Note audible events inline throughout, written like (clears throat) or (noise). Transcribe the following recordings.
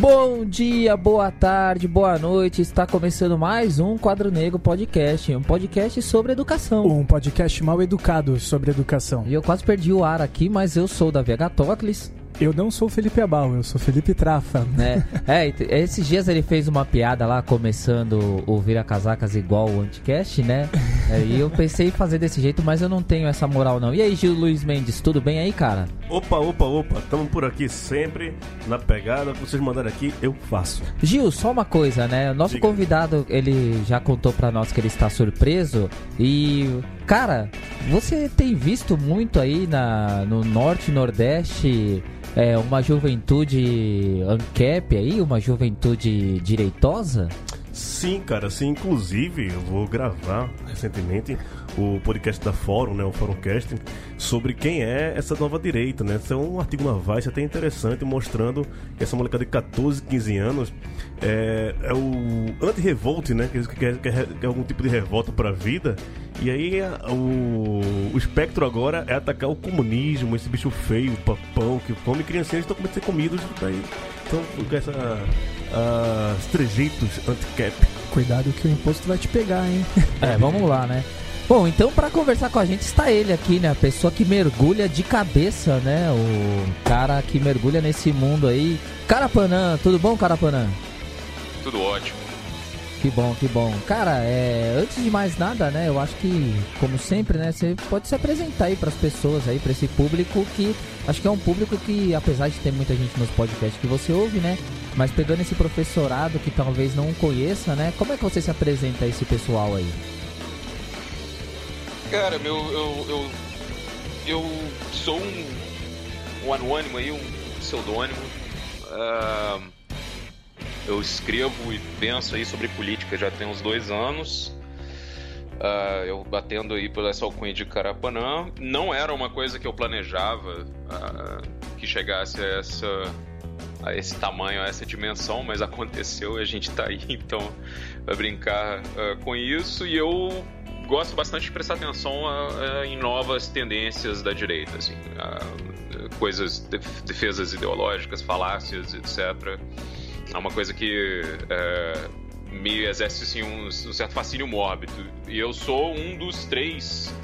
Bom dia, boa tarde, boa noite. Está começando mais um Quadro Negro Podcast, um podcast sobre educação. Um podcast mal educado sobre educação. E eu quase perdi o ar aqui, mas eu sou da VH Tocles. Eu não sou Felipe Abal, eu sou Felipe Trafa. É, é, esses dias ele fez uma piada lá, começando o Vira Casacas igual o Anticast, né? É, e eu pensei em fazer desse jeito, mas eu não tenho essa moral não. E aí, Gil Luiz Mendes, tudo bem aí, cara? Opa, opa, opa, tamo por aqui sempre, na pegada, que vocês mandarem aqui, eu faço. Gil, só uma coisa, né? O nosso Diga. convidado, ele já contou pra nós que ele está surpreso e... Cara, você tem visto muito aí na, no Norte e Nordeste é, uma juventude ancap aí, uma juventude direitosa? Sim, cara, sim. Inclusive, eu vou gravar recentemente o podcast da Fórum, né, o Fórumcast, sobre quem é essa nova direita, né? Isso é um artigo na Vice até interessante, mostrando que essa molecada de 14, 15 anos é, é o anti-revolte, né? Que quer, quer, quer algum tipo de revolta para a vida. E aí o, o espectro agora é atacar o comunismo, esse bicho feio, papão, que come criancinhas estão começando a ser comidos. Daí, então, com essa uh, trejeitos anti-cap. Cuidado que o imposto vai te pegar, hein? (laughs) É, vamos lá, né? Bom, então para conversar com a gente está ele aqui, né? A pessoa que mergulha de cabeça, né? O cara que mergulha nesse mundo aí. Carapanã, tudo bom, Carapanã? Tudo ótimo. Que bom, que bom. Cara, é, antes de mais nada, né? Eu acho que, como sempre, né? Você pode se apresentar aí para as pessoas aí, para esse público que acho que é um público que, apesar de ter muita gente nos podcasts que você ouve, né? Mas pegando esse professorado que talvez não conheça, né? Como é que você se apresenta a esse pessoal aí? Cara, meu, eu, eu, eu sou um, um anônimo aí, um pseudônimo. Uh, eu escrevo e penso aí sobre política já tem uns dois anos. Uh, eu batendo aí por essa alcunha de Carapanã. Não era uma coisa que eu planejava uh, que chegasse a, essa, a esse tamanho, a essa dimensão, mas aconteceu e a gente tá aí, (laughs) então, vai brincar uh, com isso. E eu gosto bastante de prestar atenção a, a, em novas tendências da direita, assim, a, coisas, defesas ideológicas, falácias, etc. É uma coisa que é, me exerce assim, um, um, certo fascínio mórbido. E eu sou um dos três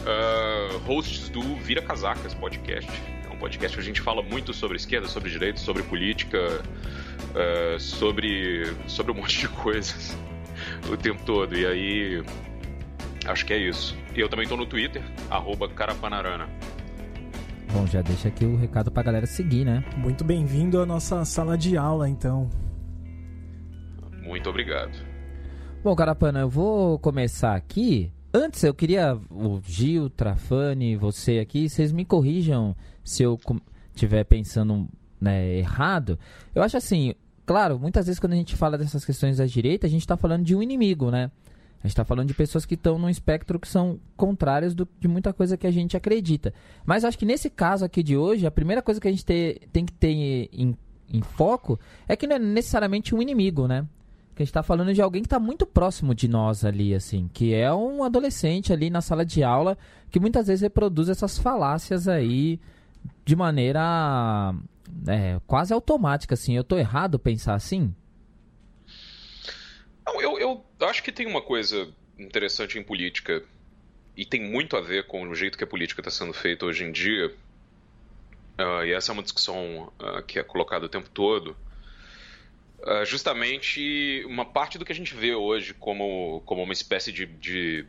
uh, hosts do Vira Casacas podcast. É um podcast que a gente fala muito sobre esquerda, sobre direita, sobre política, uh, sobre, sobre um (laughs) monte de coisas o tempo todo. E aí Acho que é isso. E eu também tô no Twitter, Carapanarana. Bom, já deixa aqui o recado pra galera seguir, né? Muito bem-vindo à nossa sala de aula, então. Muito obrigado. Bom, Carapana, eu vou começar aqui. Antes, eu queria o Gil, Trafani, você aqui, vocês me corrijam se eu estiver pensando né, errado. Eu acho assim, claro, muitas vezes quando a gente fala dessas questões da direita, a gente está falando de um inimigo, né? A gente está falando de pessoas que estão num espectro que são contrárias do, de muita coisa que a gente acredita. Mas acho que nesse caso aqui de hoje, a primeira coisa que a gente ter, tem que ter em, em, foco é que não é necessariamente um inimigo, né? Que a gente está falando de alguém que está muito próximo de nós ali, assim, que é um adolescente ali na sala de aula que muitas vezes reproduz essas falácias aí de maneira é, quase automática, assim. Eu estou errado pensar assim? Não, eu, eu acho que tem uma coisa interessante em política, e tem muito a ver com o jeito que a política está sendo feita hoje em dia, uh, e essa é uma discussão uh, que é colocada o tempo todo, uh, justamente uma parte do que a gente vê hoje como, como uma espécie de, de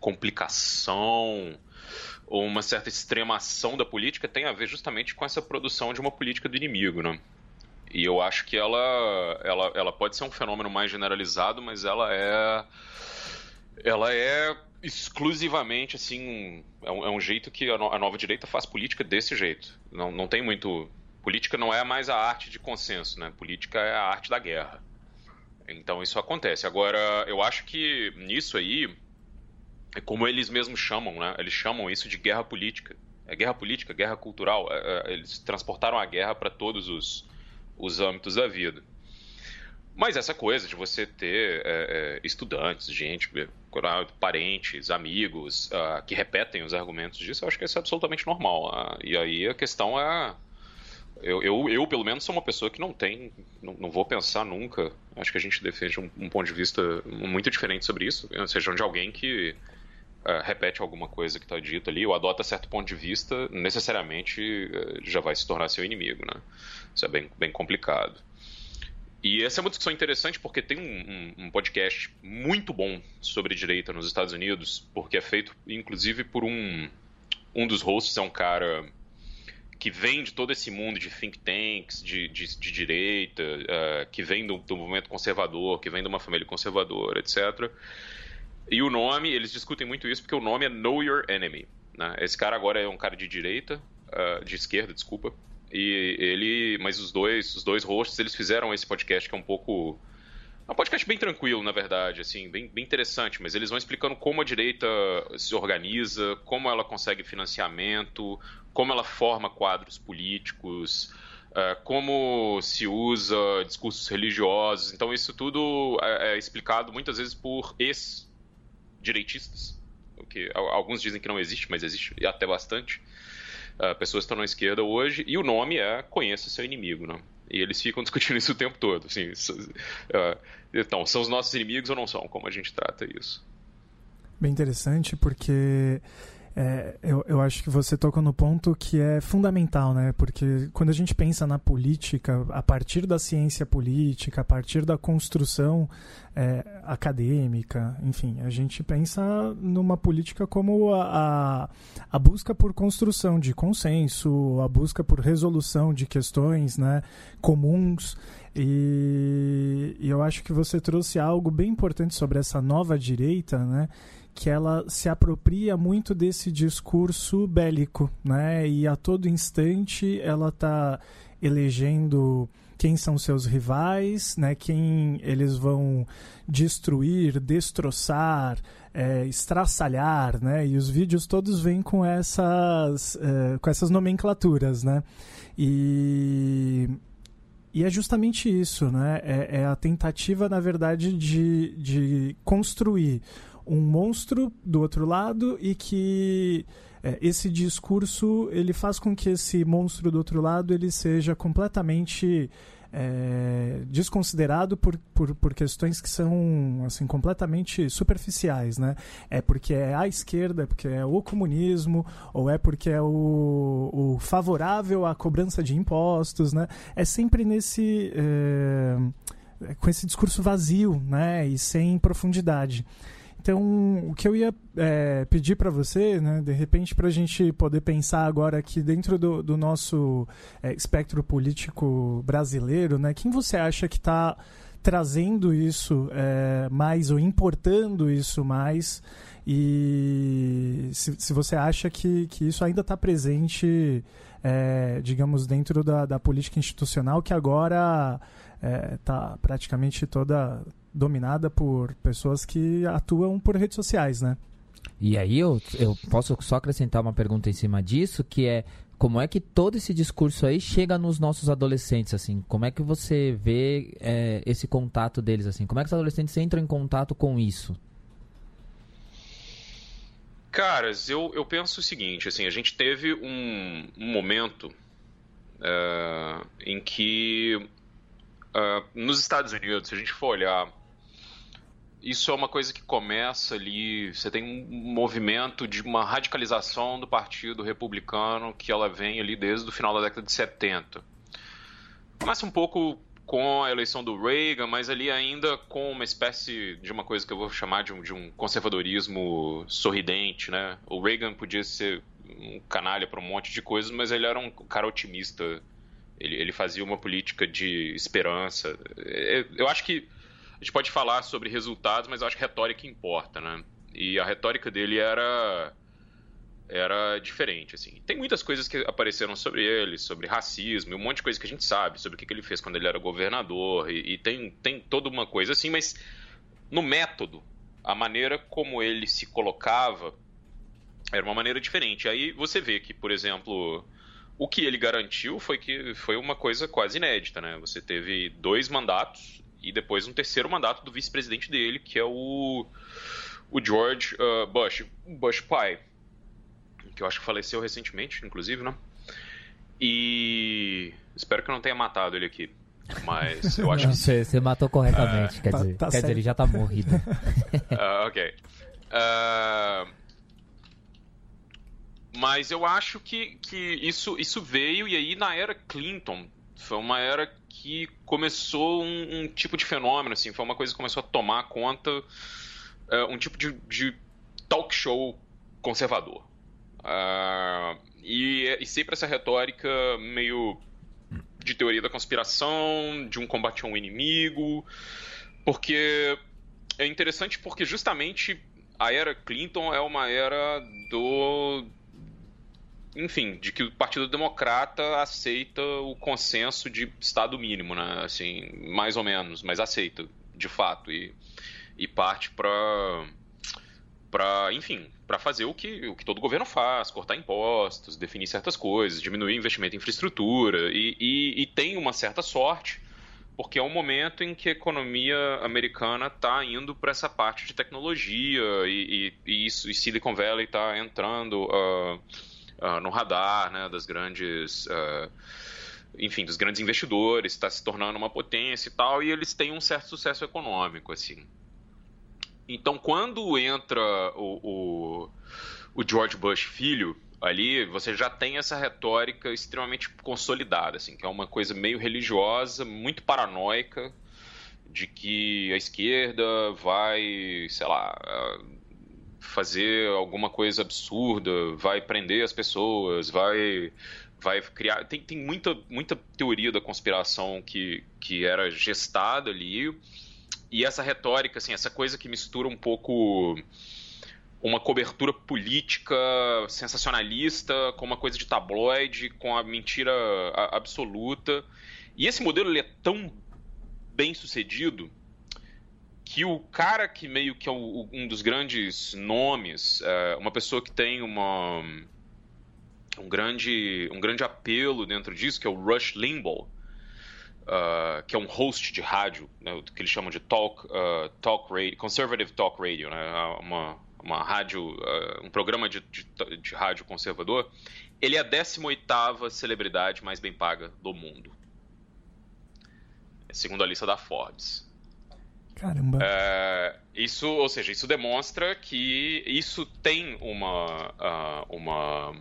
complicação ou uma certa extremação da política tem a ver justamente com essa produção de uma política do inimigo, né? E eu acho que ela, ela, ela pode ser um fenômeno mais generalizado, mas ela é. Ela é exclusivamente assim. É um, é um jeito que a, no, a, nova direita faz política desse jeito. Não, não tem muito. Política não é mais a arte de consenso, né? Política é a arte da guerra. Então isso acontece. Agora, eu acho que nisso aí, é como eles mesmos chamam, né? Eles chamam isso de guerra política. É guerra política, guerra cultural. É, é, eles transportaram a guerra para todos os os âmbitos da vida. Mas essa coisa de você ter é, é, estudantes, gente, parentes, amigos, uh, que repetem os argumentos disso, eu acho que isso é absolutamente normal. Uh, e aí a questão é eu, eu, eu, pelo menos, sou uma pessoa que não tem, não, não vou pensar nunca. Acho que a gente defende um, um, ponto de vista muito diferente sobre isso, seja de alguém que uh, repete alguma coisa que está dita ali ou adota certo ponto de vista, necessariamente uh, já vai se tornar seu inimigo, né? Isso é bem, bem complicado. E essa é uma discussão interessante porque tem um, um, um, podcast muito bom sobre direita nos Estados Unidos, porque é feito inclusive por um. Um dos hosts é um cara que vem de todo esse mundo de think tanks, de, de, de direita, uh, que vem do, do, movimento conservador, que vem de uma família conservadora, etc. E o nome, eles discutem muito isso porque o nome é Know Your Enemy. Né? Esse cara agora é um cara de direita, uh, de esquerda, desculpa. E ele, mas os dois, os dois hosts, eles fizeram esse podcast que é um pouco é um podcast bem tranquilo, na verdade, assim, bem, bem interessante, mas eles vão explicando como a direita se organiza, como ela consegue financiamento, como ela forma quadros políticos, uh, como se usa discursos religiosos. Então, isso tudo é, é explicado muitas vezes por ex-direitistas, o que alguns dizem que não existe, mas existe até bastante. Uh, pessoas que estão na esquerda hoje, e o nome é Conheça Seu Inimigo, né? E eles ficam (laughs) discutindo isso o tempo todo. Assim, uh, então, são os nossos inimigos ou não são? Como a gente trata isso? Bem interessante, porque é, eu, eu acho que você toca no ponto que é fundamental, né? Porque quando a gente pensa na política, a partir da ciência política, a partir da construção é, acadêmica, enfim, a gente pensa numa política como a, a, a, busca por construção de consenso, a busca por resolução de questões né, comuns. E, e eu acho que você trouxe algo bem importante sobre essa nova direita, né? Que ela se apropria muito desse discurso bélico, né? E a todo instante ela está elegendo quem são seus rivais, né? Quem eles vão destruir, destroçar, é, estraçalhar, né? E os vídeos todos vêm com essas, é, com essas nomenclaturas, né? E e é justamente isso, né? É, é, a tentativa, na verdade, de, de construir um monstro do outro lado e que é, esse discurso ele faz com que esse monstro do outro lado ele seja completamente é, desconsiderado por, por, por questões que são assim completamente superficiais, né? É porque é a esquerda, é porque é o comunismo, ou é porque é o, o favorável à cobrança de impostos, né? É sempre nesse é, com esse discurso vazio, né? E sem profundidade. Então, o que eu ia é, pedir para você, né, de repente, para a gente poder pensar agora aqui dentro do, do nosso é, espectro político brasileiro, né, quem você acha que está trazendo isso é, mais ou importando isso mais? E se, se você acha que, que isso ainda está presente, é, digamos, dentro da, da política institucional, que agora está é, praticamente toda dominada por pessoas que atuam por redes sociais, né? E aí eu, eu posso só acrescentar uma pergunta em cima disso, que é como é que todo esse discurso aí chega nos nossos adolescentes, assim? Como é que você vê é, esse contato deles, assim? Como é que os adolescentes entram em contato com isso? Caras, eu, eu penso o seguinte, assim, a gente teve um, um momento uh, em que uh, nos Estados Unidos, se a gente for olhar isso é uma coisa que começa ali. Você tem um movimento de uma radicalização do Partido Republicano que ela vem ali desde o final da década de 70. Começa um pouco com a eleição do Reagan, mas ali ainda com uma espécie de uma coisa que eu vou chamar de um, de um conservadorismo sorridente, né? O Reagan podia ser um canalha para um monte de coisas, mas ele era um cara otimista. Ele, ele fazia uma política de esperança. É, eu acho que a gente pode falar sobre resultados, mas eu acho que retórica importa, né? E a retórica dele era era diferente, assim. Tem muitas coisas que apareceram sobre ele, sobre racismo, um monte de coisa que a gente sabe sobre o que, ele fez quando ele era governador, e, e tem, tem toda uma coisa assim, mas no método, a maneira como ele se colocava era uma maneira diferente. Aí você vê que, por exemplo, o que ele garantiu foi que foi uma coisa quase inédita, né? Você teve dois mandatos e depois um terceiro mandato do vice-presidente dele, que é o, o George uh, Bush, Bush pai, que eu acho que faleceu recentemente, inclusive, né? E espero que eu não tenha matado ele aqui. Mas eu (laughs) acho que. Você, você matou corretamente, quer, tá, dizer, tá quer dizer, ele já tá morrido. uh, (laughs) ok. Uh, mas eu acho que, que isso, isso veio, e aí na era Clinton, foi uma era que começou um, um tipo de fenômeno, assim, foi uma coisa que começou a tomar conta, uh, um tipo de, de, talk show conservador. Uh, e, e sempre essa retórica meio de teoria da conspiração, de um combate a um inimigo, porque é interessante porque justamente a era Clinton é uma era do enfim, de que o Partido Democrata aceita o consenso de Estado mínimo, né? Assim, mais ou menos, mas aceita, de fato, e, e parte para para, enfim, para fazer o que, o que todo governo faz, cortar impostos, definir certas coisas, diminuir investimento em infraestrutura, e, e, e tem uma certa sorte, porque é um momento em que a economia americana está indo para essa parte de tecnologia, e, e, isso, e Silicon Valley está entrando... Uh, uh, no radar né, das grandes. Uh, enfim, dos grandes investidores, está se tornando uma potência e tal, e eles têm um certo sucesso econômico, assim. Então, quando entra o, o, o George Bush filho ali, você já tem essa retórica extremamente consolidada, assim, que é uma coisa meio religiosa, muito paranoica, de que a esquerda vai, sei lá, fazer alguma coisa absurda, vai prender as pessoas, vai vai criar tem, tem muita muita teoria da conspiração que, que era gestada ali e essa retórica assim essa coisa que mistura um pouco uma cobertura política sensacionalista com uma coisa de tabloide com a mentira absoluta e esse modelo ele é tão bem sucedido que o cara que meio que é o, um dos grandes nomes, é, uma pessoa que tem uma, um, grande, um grande apelo dentro disso, que é o Rush Limbaugh, uh, que é um host de rádio, né, que eles chamam de talk, uh, talk radio, conservative talk radio, né, uma, uma rádio, uh, um programa de, de, de rádio conservador, ele é a 18ª celebridade mais bem paga do mundo, segundo a lista da Forbes. Caramba. É, isso, ou seja, isso demonstra que isso tem uma, uh, uma,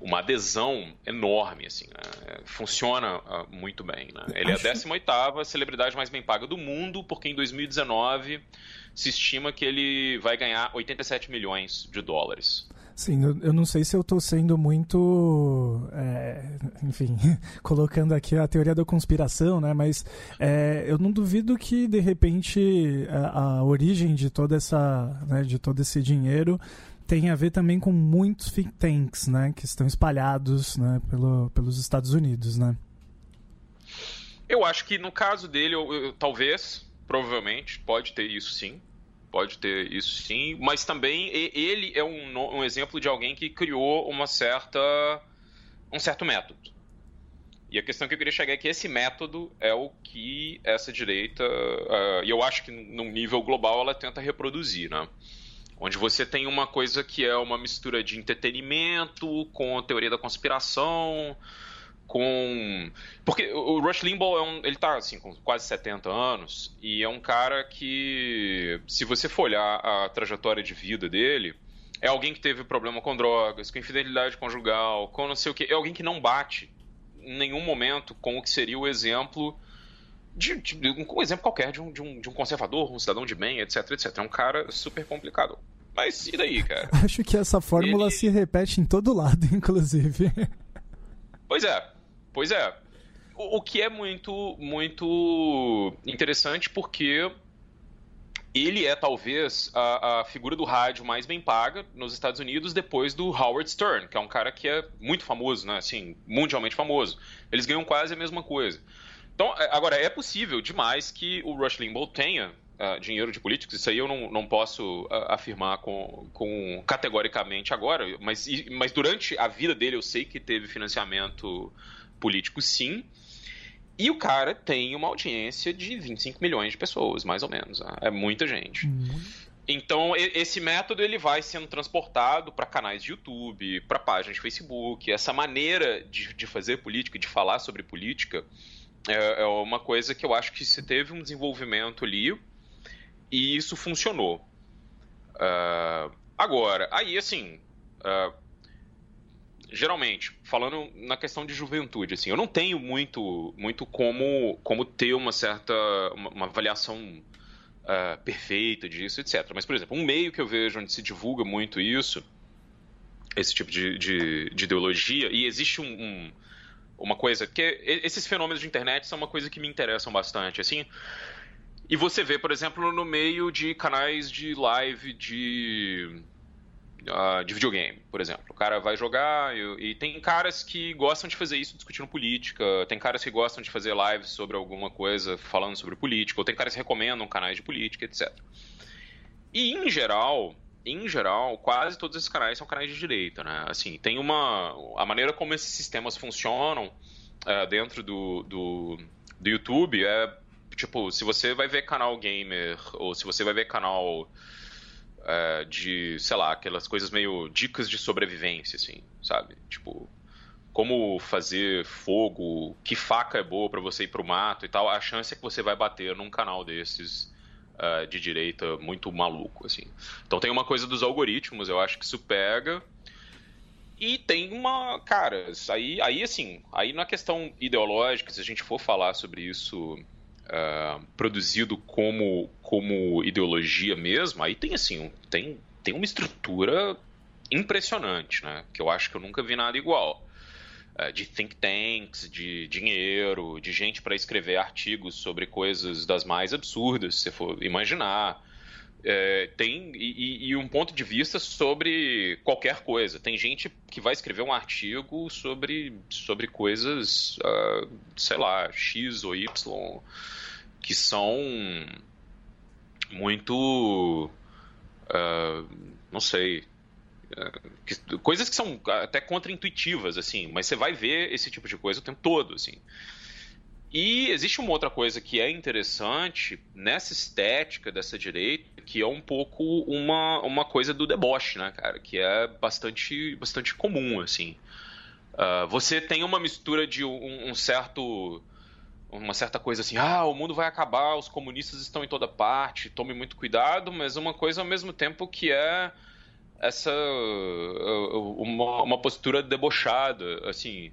uma adesão enorme, assim, né? funciona uh, muito bem. Né? Ele é a 18ª celebridade mais bem paga do mundo, porque em 2019 se estima que ele vai ganhar 87 milhões de dólares. Sim, eu, não sei se eu estou sendo muito, é, enfim, (laughs) colocando aqui a teoria da conspiração, né? Mas é, eu não duvido que de repente a, a origem de toda essa, né, de todo esse dinheiro tem a ver também com muitos think tanks, né? Que estão espalhados, né? Pelo, pelos Estados Unidos, né? Eu acho que no caso dele, eu, eu, talvez, provavelmente, pode ter isso sim pode ter isso sim, mas também ele é um, um exemplo de alguém que criou uma certa, um certo método. E a questão que eu queria chegar é que esse método é o que essa direita, uh, e eu acho que num nível global ela tenta reproduzir, né? Onde você tem uma coisa que é uma mistura de entretenimento com teoria da conspiração, com porque o Rush Limbaugh é um, ele tá assim com quase 70 anos e é um cara que se você for olhar a trajetória de vida dele é alguém que teve problema com drogas, com infidelidade conjugal, com não sei o que, é alguém que não bate em nenhum momento com o que seria o exemplo de, de, um exemplo qualquer de um, de, um, de um conservador, um cidadão de bem, etc, etc. É um cara super complicado. Mas e daí, cara? (laughs) Acho que essa fórmula Ele... se repete em todo lado, (laughs) inclusive. Pois é. Pois é. O, o, que é muito, muito interessante porque ele é talvez a, a, figura do rádio mais bem paga nos Estados Unidos depois do Howard Stern, que é um cara que é muito famoso, né? Assim, mundialmente famoso. Eles ganham quase a mesma coisa. Então, é, agora, é possível demais que o Rush Limbaugh tenha uh, dinheiro de políticos, isso aí eu não, não posso uh, afirmar com, com, categoricamente agora, mas, mas durante a vida dele eu sei que teve financiamento político, sim. E o cara tem uma audiência de 25 milhões de pessoas, mais ou menos. Né? É muita gente. Uhum. Então, esse método ele vai sendo transportado para canais de YouTube, para páginas de Facebook. Essa maneira de, de, fazer política, de falar sobre política, é, é, uma coisa que eu acho que se teve um desenvolvimento ali e isso funcionou. Uh, agora, aí assim, uh, geralmente, falando na questão de juventude, assim, eu não tenho muito, muito como, como ter uma certa uma, uma avaliação uh, perfeita disso, etc. Mas, por exemplo, um meio que eu vejo onde se divulga muito isso, esse tipo de, de, de ideologia, e existe um, um, uma coisa que esses fenômenos de internet são uma coisa que me interessam bastante, assim. E você vê, por exemplo, no meio de canais de live de uh, de videogame, por exemplo. O cara vai jogar e, e, tem caras que gostam de fazer isso discutindo política, tem caras que gostam de fazer lives sobre alguma coisa falando sobre política, ou tem caras que recomendam canais de política, etc. E em geral, em geral, quase todos esses canais são canais de direita, né? Assim, tem uma a maneira como esses sistemas funcionam uh, dentro do, do, do YouTube é tipo, se você vai ver canal gamer ou se você vai ver canal é, de, sei lá, aquelas coisas meio dicas de sobrevivência, assim, sabe? Tipo, como fazer fogo, que faca é boa para você ir pro mato e tal. A chance é que você vai bater num canal desses uh, de direita muito maluco, assim. Então tem uma coisa dos algoritmos, eu acho que isso pega. E tem uma. Cara, aí, aí assim, aí na questão ideológica, se a gente for falar sobre isso uh, produzido como, como ideologia mesmo, aí tem assim, tem, tem uma estrutura impressionante, né? Que eu acho que eu nunca vi nada igual. Uh, de think tanks, de dinheiro, de gente para escrever artigos sobre coisas das mais absurdas, se você for imaginar. É, tem e, e, um ponto de vista sobre qualquer coisa. Tem gente que vai escrever um artigo sobre, sobre coisas, uh, sei lá, X ou Y, que são muito. Uh, não sei. Uh, que, coisas que são até contraintuitivas, assim, mas você vai ver esse tipo de coisa o tempo todo, assim. E existe uma outra coisa que é interessante nessa estética dessa direita, que é um pouco uma, uma coisa do deboche, né, cara? Que é bastante, bastante comum, assim. Uh, você tem uma mistura de um, um, certo. Uma certa coisa assim, ah, o mundo vai acabar, os comunistas estão em toda parte, tome muito cuidado, mas uma coisa ao mesmo tempo que é essa. uma, uma postura debochada, assim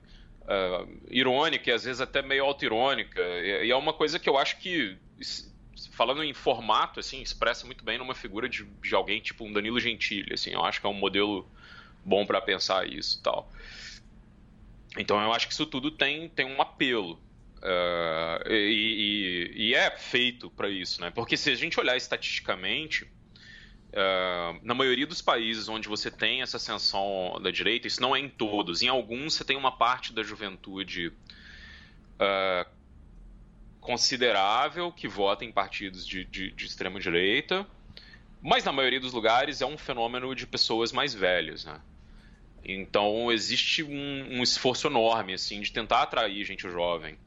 uh, irônica e às vezes até meio auto-irônica. E, e, é uma coisa que eu acho que, falando em formato, assim, expressa muito bem numa figura de, de alguém tipo um Danilo Gentili. Assim, eu acho que é um modelo bom para pensar isso tal. Então eu acho que isso tudo tem, tem um apelo. Uh, e, e, e, é feito para isso, né? Porque se a gente olhar estatisticamente, Uh, na maioria dos países onde você tem essa ascensão da direita, isso não é em todos. Em alguns você tem uma parte da juventude uh, considerável que vota em partidos de, de, de extrema direita, mas na maioria dos lugares é um fenômeno de pessoas mais velhas, né? Então existe um, um esforço enorme assim de tentar atrair gente jovem,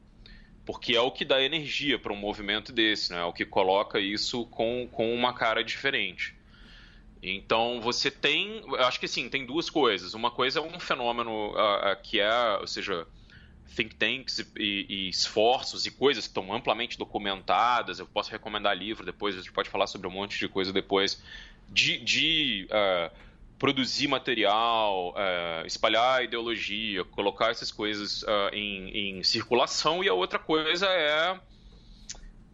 porque é o que dá energia para um movimento desse, né? É o que coloca isso com, com uma cara diferente. Então você tem, eu acho que sim, tem duas coisas. Uma coisa é um fenômeno uh, uh, que é, ou seja, think tanks e, e, esforços e coisas que estão amplamente documentadas. Eu posso recomendar livro depois, a gente pode falar sobre um monte de coisa depois. De, de uh, produzir material, espalhar ideologia, colocar essas coisas em, em circulação. E a outra coisa é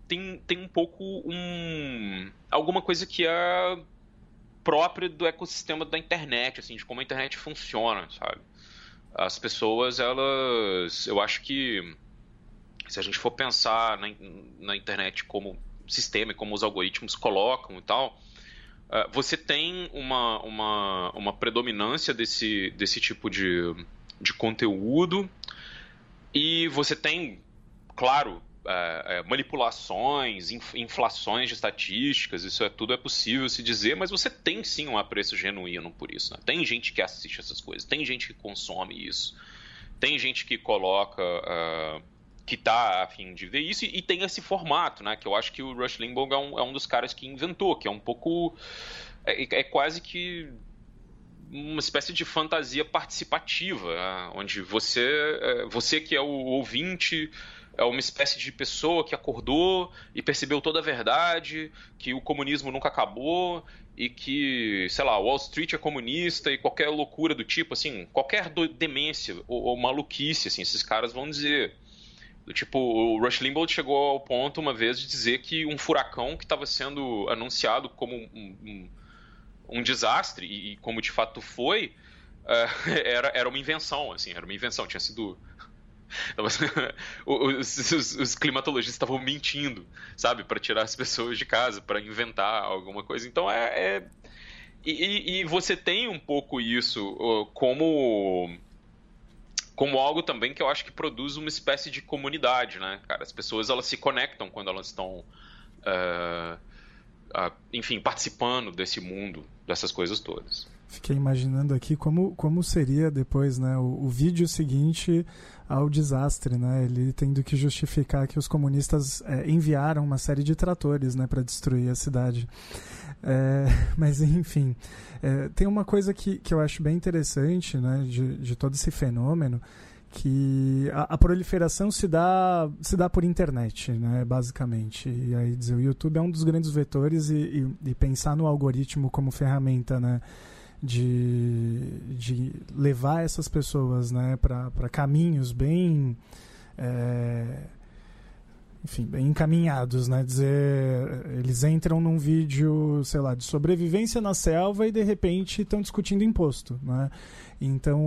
tem, tem um pouco um alguma coisa que é própria do ecossistema da internet, assim, de como a internet funciona, sabe? As pessoas, elas, eu acho que se a gente for pensar na, na internet como sistema e como os algoritmos colocam e tal, uh, você tem uma, uma, uma predominância desse, desse tipo de, de conteúdo e você tem, claro, é, é, manipulações, inflações de estatísticas, isso é tudo é possível se dizer, mas você tem sim um apreço genuíno por isso. Né? Tem gente que assiste essas coisas, tem gente que consome isso, tem gente que coloca, uh, que tá a fim de ver isso, e, e, tem esse formato, né? Que eu acho que o Rush Limbaugh é um, é um dos caras que inventou, que é um pouco. É, é quase que uma espécie de fantasia participativa, né? onde você, é, você que é o ouvinte é uma espécie de pessoa que acordou e percebeu toda a verdade, que o comunismo nunca acabou e que, sei lá, Wall Street é comunista e qualquer loucura do tipo, assim, qualquer demência ou, ou maluquice, assim, esses caras vão dizer. Tipo, o Rush Limbaugh chegou ao ponto uma vez de dizer que um furacão que estava sendo anunciado como um, um, um desastre, e, e, como de fato foi, uh, (laughs) era, era uma invenção, assim, era uma invenção, tinha sido (laughs) (laughs) os, os, os, climatologistas estavam mentindo, sabe, para tirar as pessoas de casa, para inventar alguma coisa. Então é, é... E, e, você tem um pouco isso como como algo também que eu acho que produz uma espécie de comunidade, né, cara? As pessoas elas se conectam quando elas estão, uh, uh, enfim, participando desse mundo, dessas coisas todas. Fiquei imaginando aqui como, como seria depois, né, o, o vídeo seguinte ao desastre, né? Ele tendo que justificar que os comunistas é, enviaram uma série de tratores, né, para destruir a cidade. É, (laughs) mas enfim, é, tem uma coisa que, que eu acho bem interessante, né, de, de todo esse fenômeno, que a, a, proliferação se dá se dá por internet, né, basicamente. E aí dizer o YouTube é um dos grandes vetores e, e, e pensar no algoritmo como ferramenta, né? de, de levar essas pessoas né, para caminhos bem. É, enfim, bem encaminhados, né? Dizer, eles entram num vídeo, sei lá, de sobrevivência na selva e de repente estão discutindo imposto, né? Então,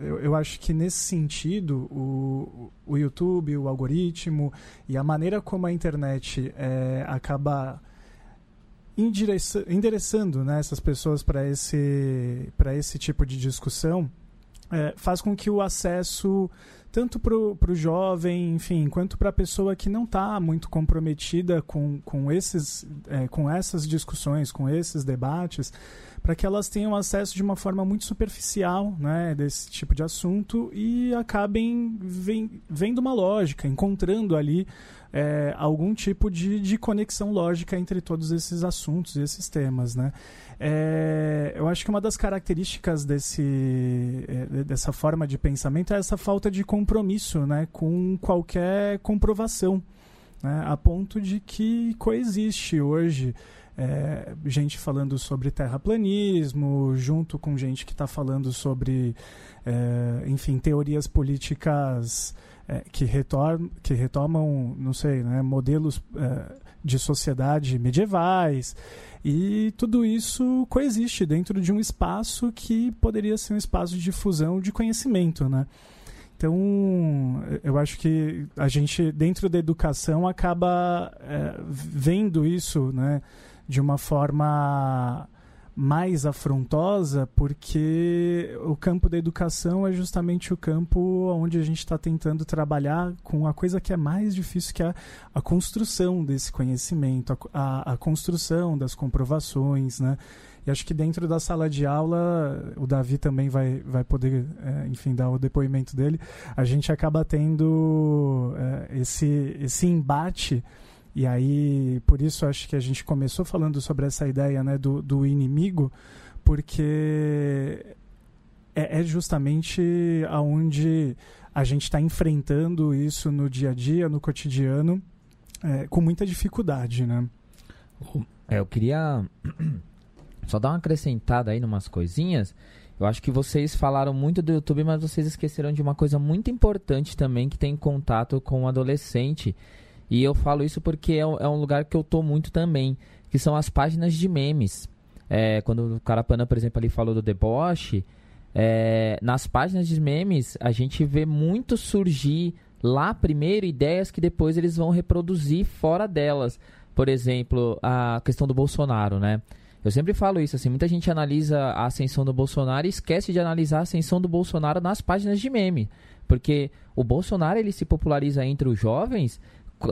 eu, eu acho que nesse sentido, o, o YouTube, o algoritmo e a maneira como a internet é, acaba endereçando né, essas pessoas para esse, esse tipo de discussão é, faz com que o acesso tanto para o jovem, enfim, quanto para a pessoa que não está muito comprometida com, com, esses, é, com essas discussões, com esses debates, para que elas tenham acesso de uma forma muito superficial né, desse tipo de assunto e acabem vendo uma lógica, encontrando ali é, algum tipo de, de conexão lógica entre todos esses assuntos e esses temas, né? É, eu acho que uma das características desse, é, dessa forma de pensamento é essa falta de compromisso né, com qualquer comprovação, né, a ponto de que coexiste hoje é, gente falando sobre terraplanismo, junto com gente que está falando sobre, é, enfim, teorias políticas é, que, que retomam, não sei, né, modelos é, de sociedade medievais. E tudo isso coexiste dentro de um espaço que poderia ser um espaço de difusão de conhecimento, né? Então, eu acho que a gente, dentro da educação, acaba é, vendo isso né, de uma forma mais afrontosa, porque o campo da educação é justamente o campo onde a gente está tentando trabalhar com a coisa que é mais difícil, que é a construção desse conhecimento, a, a, a construção das comprovações, né? E acho que dentro da sala de aula, o Davi também vai, vai poder, é, enfim, dar o depoimento dele. A gente acaba tendo é, esse, esse embate e aí, por isso acho que a gente começou falando sobre essa ideia né, do, do inimigo, porque é, é justamente aonde a gente está enfrentando isso no dia a dia, no cotidiano, é, com muita dificuldade, né? É, eu queria (clears throat) só dar uma acrescentada aí numas coisinhas. Eu acho que vocês falaram muito do YouTube, mas vocês esqueceram de uma coisa muito importante também que tem contato com o adolescente e eu falo isso porque é, é um lugar que eu tô muito também, que são as páginas de memes. É, quando o Carapana, por exemplo, ali falou do deboche, é, nas páginas de memes a gente vê muito surgir lá primeiro ideias que depois eles vão reproduzir fora delas. Por exemplo, a questão do Bolsonaro, né? Eu sempre falo isso, assim, muita gente analisa a ascensão do Bolsonaro e esquece de analisar a ascensão do Bolsonaro nas páginas de meme. Porque o Bolsonaro ele se populariza entre os jovens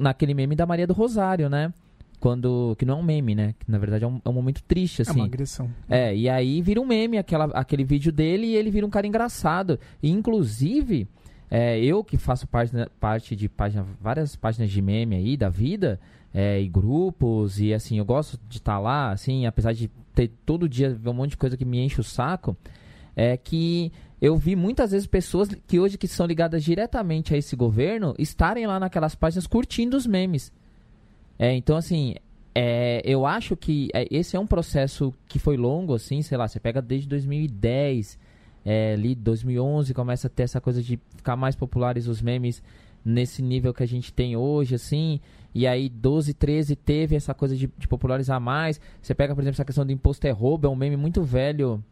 naquele meme da Maria do Rosário, né? Quando. Que não é um meme, né? Que na verdade é um, é um momento triste, assim. É uma agressão. É, e aí vira um meme aquela, aquele vídeo dele e ele vira um cara engraçado. E, inclusive, é, eu que faço parte, parte de página, várias páginas de meme aí da vida, é, e grupos, e assim, eu gosto de estar tá lá, assim, apesar de ter todo dia ver um monte de coisa que me enche o saco, é que eu vi muitas vezes pessoas que hoje que são ligadas diretamente a esse governo estarem lá naquelas páginas curtindo os memes. É, então, assim, é, eu acho que é, esse é um processo que foi longo, assim, sei lá, você pega desde 2010, é, ali 2011 começa a ter essa coisa de ficar mais populares os memes nesse nível que a gente tem hoje, assim, e aí 12, 13 teve essa coisa de, de popularizar mais. Você pega, por exemplo, essa questão do imposto é roubo, é um meme muito velho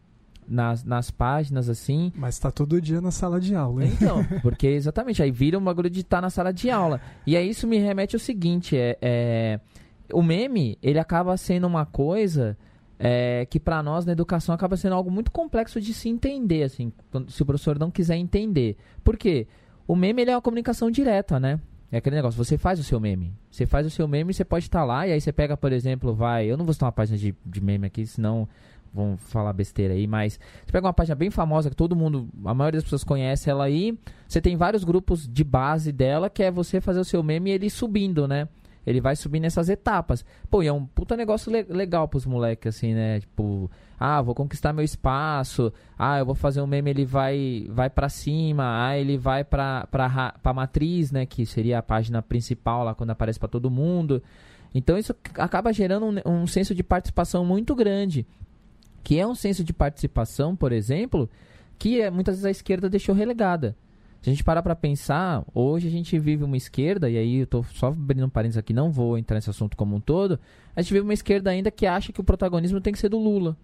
nas, nas páginas, assim. Mas tá todo dia na sala de aula, hein? Então, (laughs) porque exatamente, aí vira um bagulho de estar tá na sala de aula. E aí isso me remete ao seguinte, é, é o meme, ele acaba sendo uma coisa é, que para nós na educação acaba sendo algo muito complexo de se entender, assim, se o professor não quiser entender. Por quê? O meme ele é uma comunicação direta, né? É aquele negócio, você faz o seu meme. Você faz o seu meme, você pode estar lá, e aí você pega, por exemplo, vai. Eu não vou citar uma página de, de meme aqui, senão vão falar besteira aí, mas você pega uma página bem famosa que todo mundo, a maioria das pessoas conhece ela aí. Você tem vários grupos de base dela, que é você fazer o seu meme e ele subindo, né? Ele vai subir nessas etapas. Pô, e é um puta negócio le legal pros moleques, assim, né? Tipo, ah, vou conquistar meu espaço. Ah, eu vou fazer um meme, ele vai vai para cima. Ah, ele vai pra, pra, pra matriz, né? Que seria a página principal lá quando aparece para todo mundo. Então isso acaba gerando um, um senso de participação muito grande. Que é um senso de participação, por exemplo, que é, muitas vezes a esquerda deixou relegada. Se a gente parar para pensar, hoje a gente vive uma esquerda, e aí eu tô só abrindo um parênteses aqui, não vou entrar nesse assunto como um todo, a gente vive uma esquerda ainda que acha que o protagonismo tem que ser do Lula.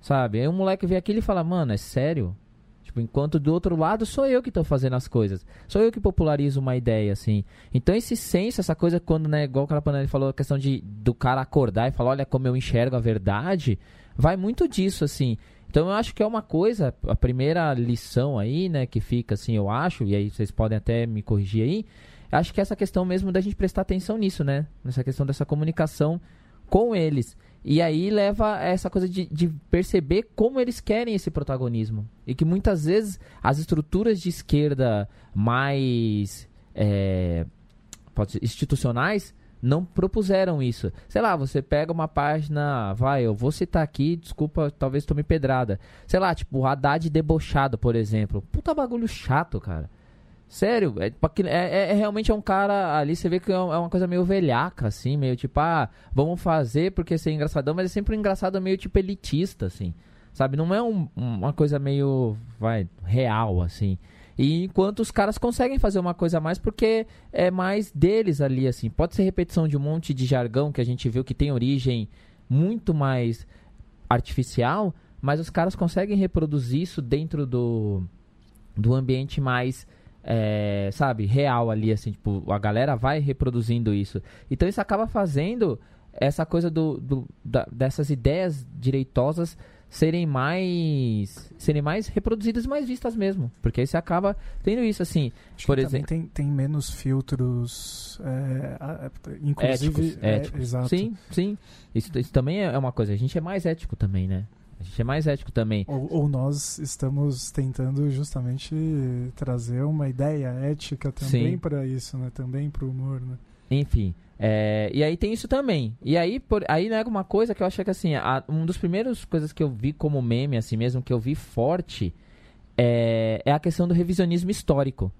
Sabe? Aí um moleque vê aquilo e fala, mano, é sério? Tipo, enquanto do outro lado sou eu que estou fazendo as coisas. Sou eu que popularizo uma ideia, assim. Então esse senso, essa coisa quando, né, igual o Carapanelli falou, a questão de do cara acordar e falar, olha como eu enxergo a verdade, vai muito disso, assim. Então eu acho que é uma coisa, a primeira lição aí, né, que fica assim, eu acho, e aí vocês podem até me corrigir aí, acho que é essa questão mesmo da gente prestar atenção nisso, né? Nessa questão dessa comunicação com eles. E aí leva a essa coisa de, de, perceber como eles querem esse protagonismo. E que muitas vezes as estruturas de esquerda mais é, ser, institucionais não propuseram isso. Sei lá, você pega uma página, vai, eu vou citar aqui, desculpa, talvez tome pedrada. Sei lá, tipo, Haddad debochado, por exemplo. Puta bagulho chato, cara. Sério, é, é, é, realmente é um cara ali, você vê que é, é uma coisa meio velhaca, assim, meio tipo, ah, vamos fazer porque ser engraçadão, mas é sempre um engraçado meio tipo elitista, assim. Sabe? Não é um, uma coisa meio, vai, real, assim. E enquanto os caras conseguem fazer uma coisa a mais porque é mais deles ali, assim. Pode ser repetição de um monte de jargão que a gente viu que tem origem muito mais artificial, mas os caras conseguem reproduzir isso dentro do, do ambiente mais, é, sabe, real ali, assim. Tipo, a galera vai reproduzindo isso. Então isso acaba fazendo essa coisa do, do da, dessas ideias direitosas serem mais serem mais reproduzidas e mais vistas mesmo. Porque aí você acaba tendo isso assim Acho por exemplo tem, tem menos filtros é, inclusive éticos, é, éticos. exato. Sim sim. Isso, isso também é uma coisa. A gente é mais ético também né? A gente é mais ético também. Ou, ou nós estamos tentando justamente trazer uma ideia ética também para isso né? Também para o humor né enfim é, e aí tem isso também. E aí, por, aí né, uma coisa que eu acho que assim, a, uma das primeiras coisas que eu vi como meme, assim mesmo, que eu vi forte, é, é a questão do revisionismo histórico.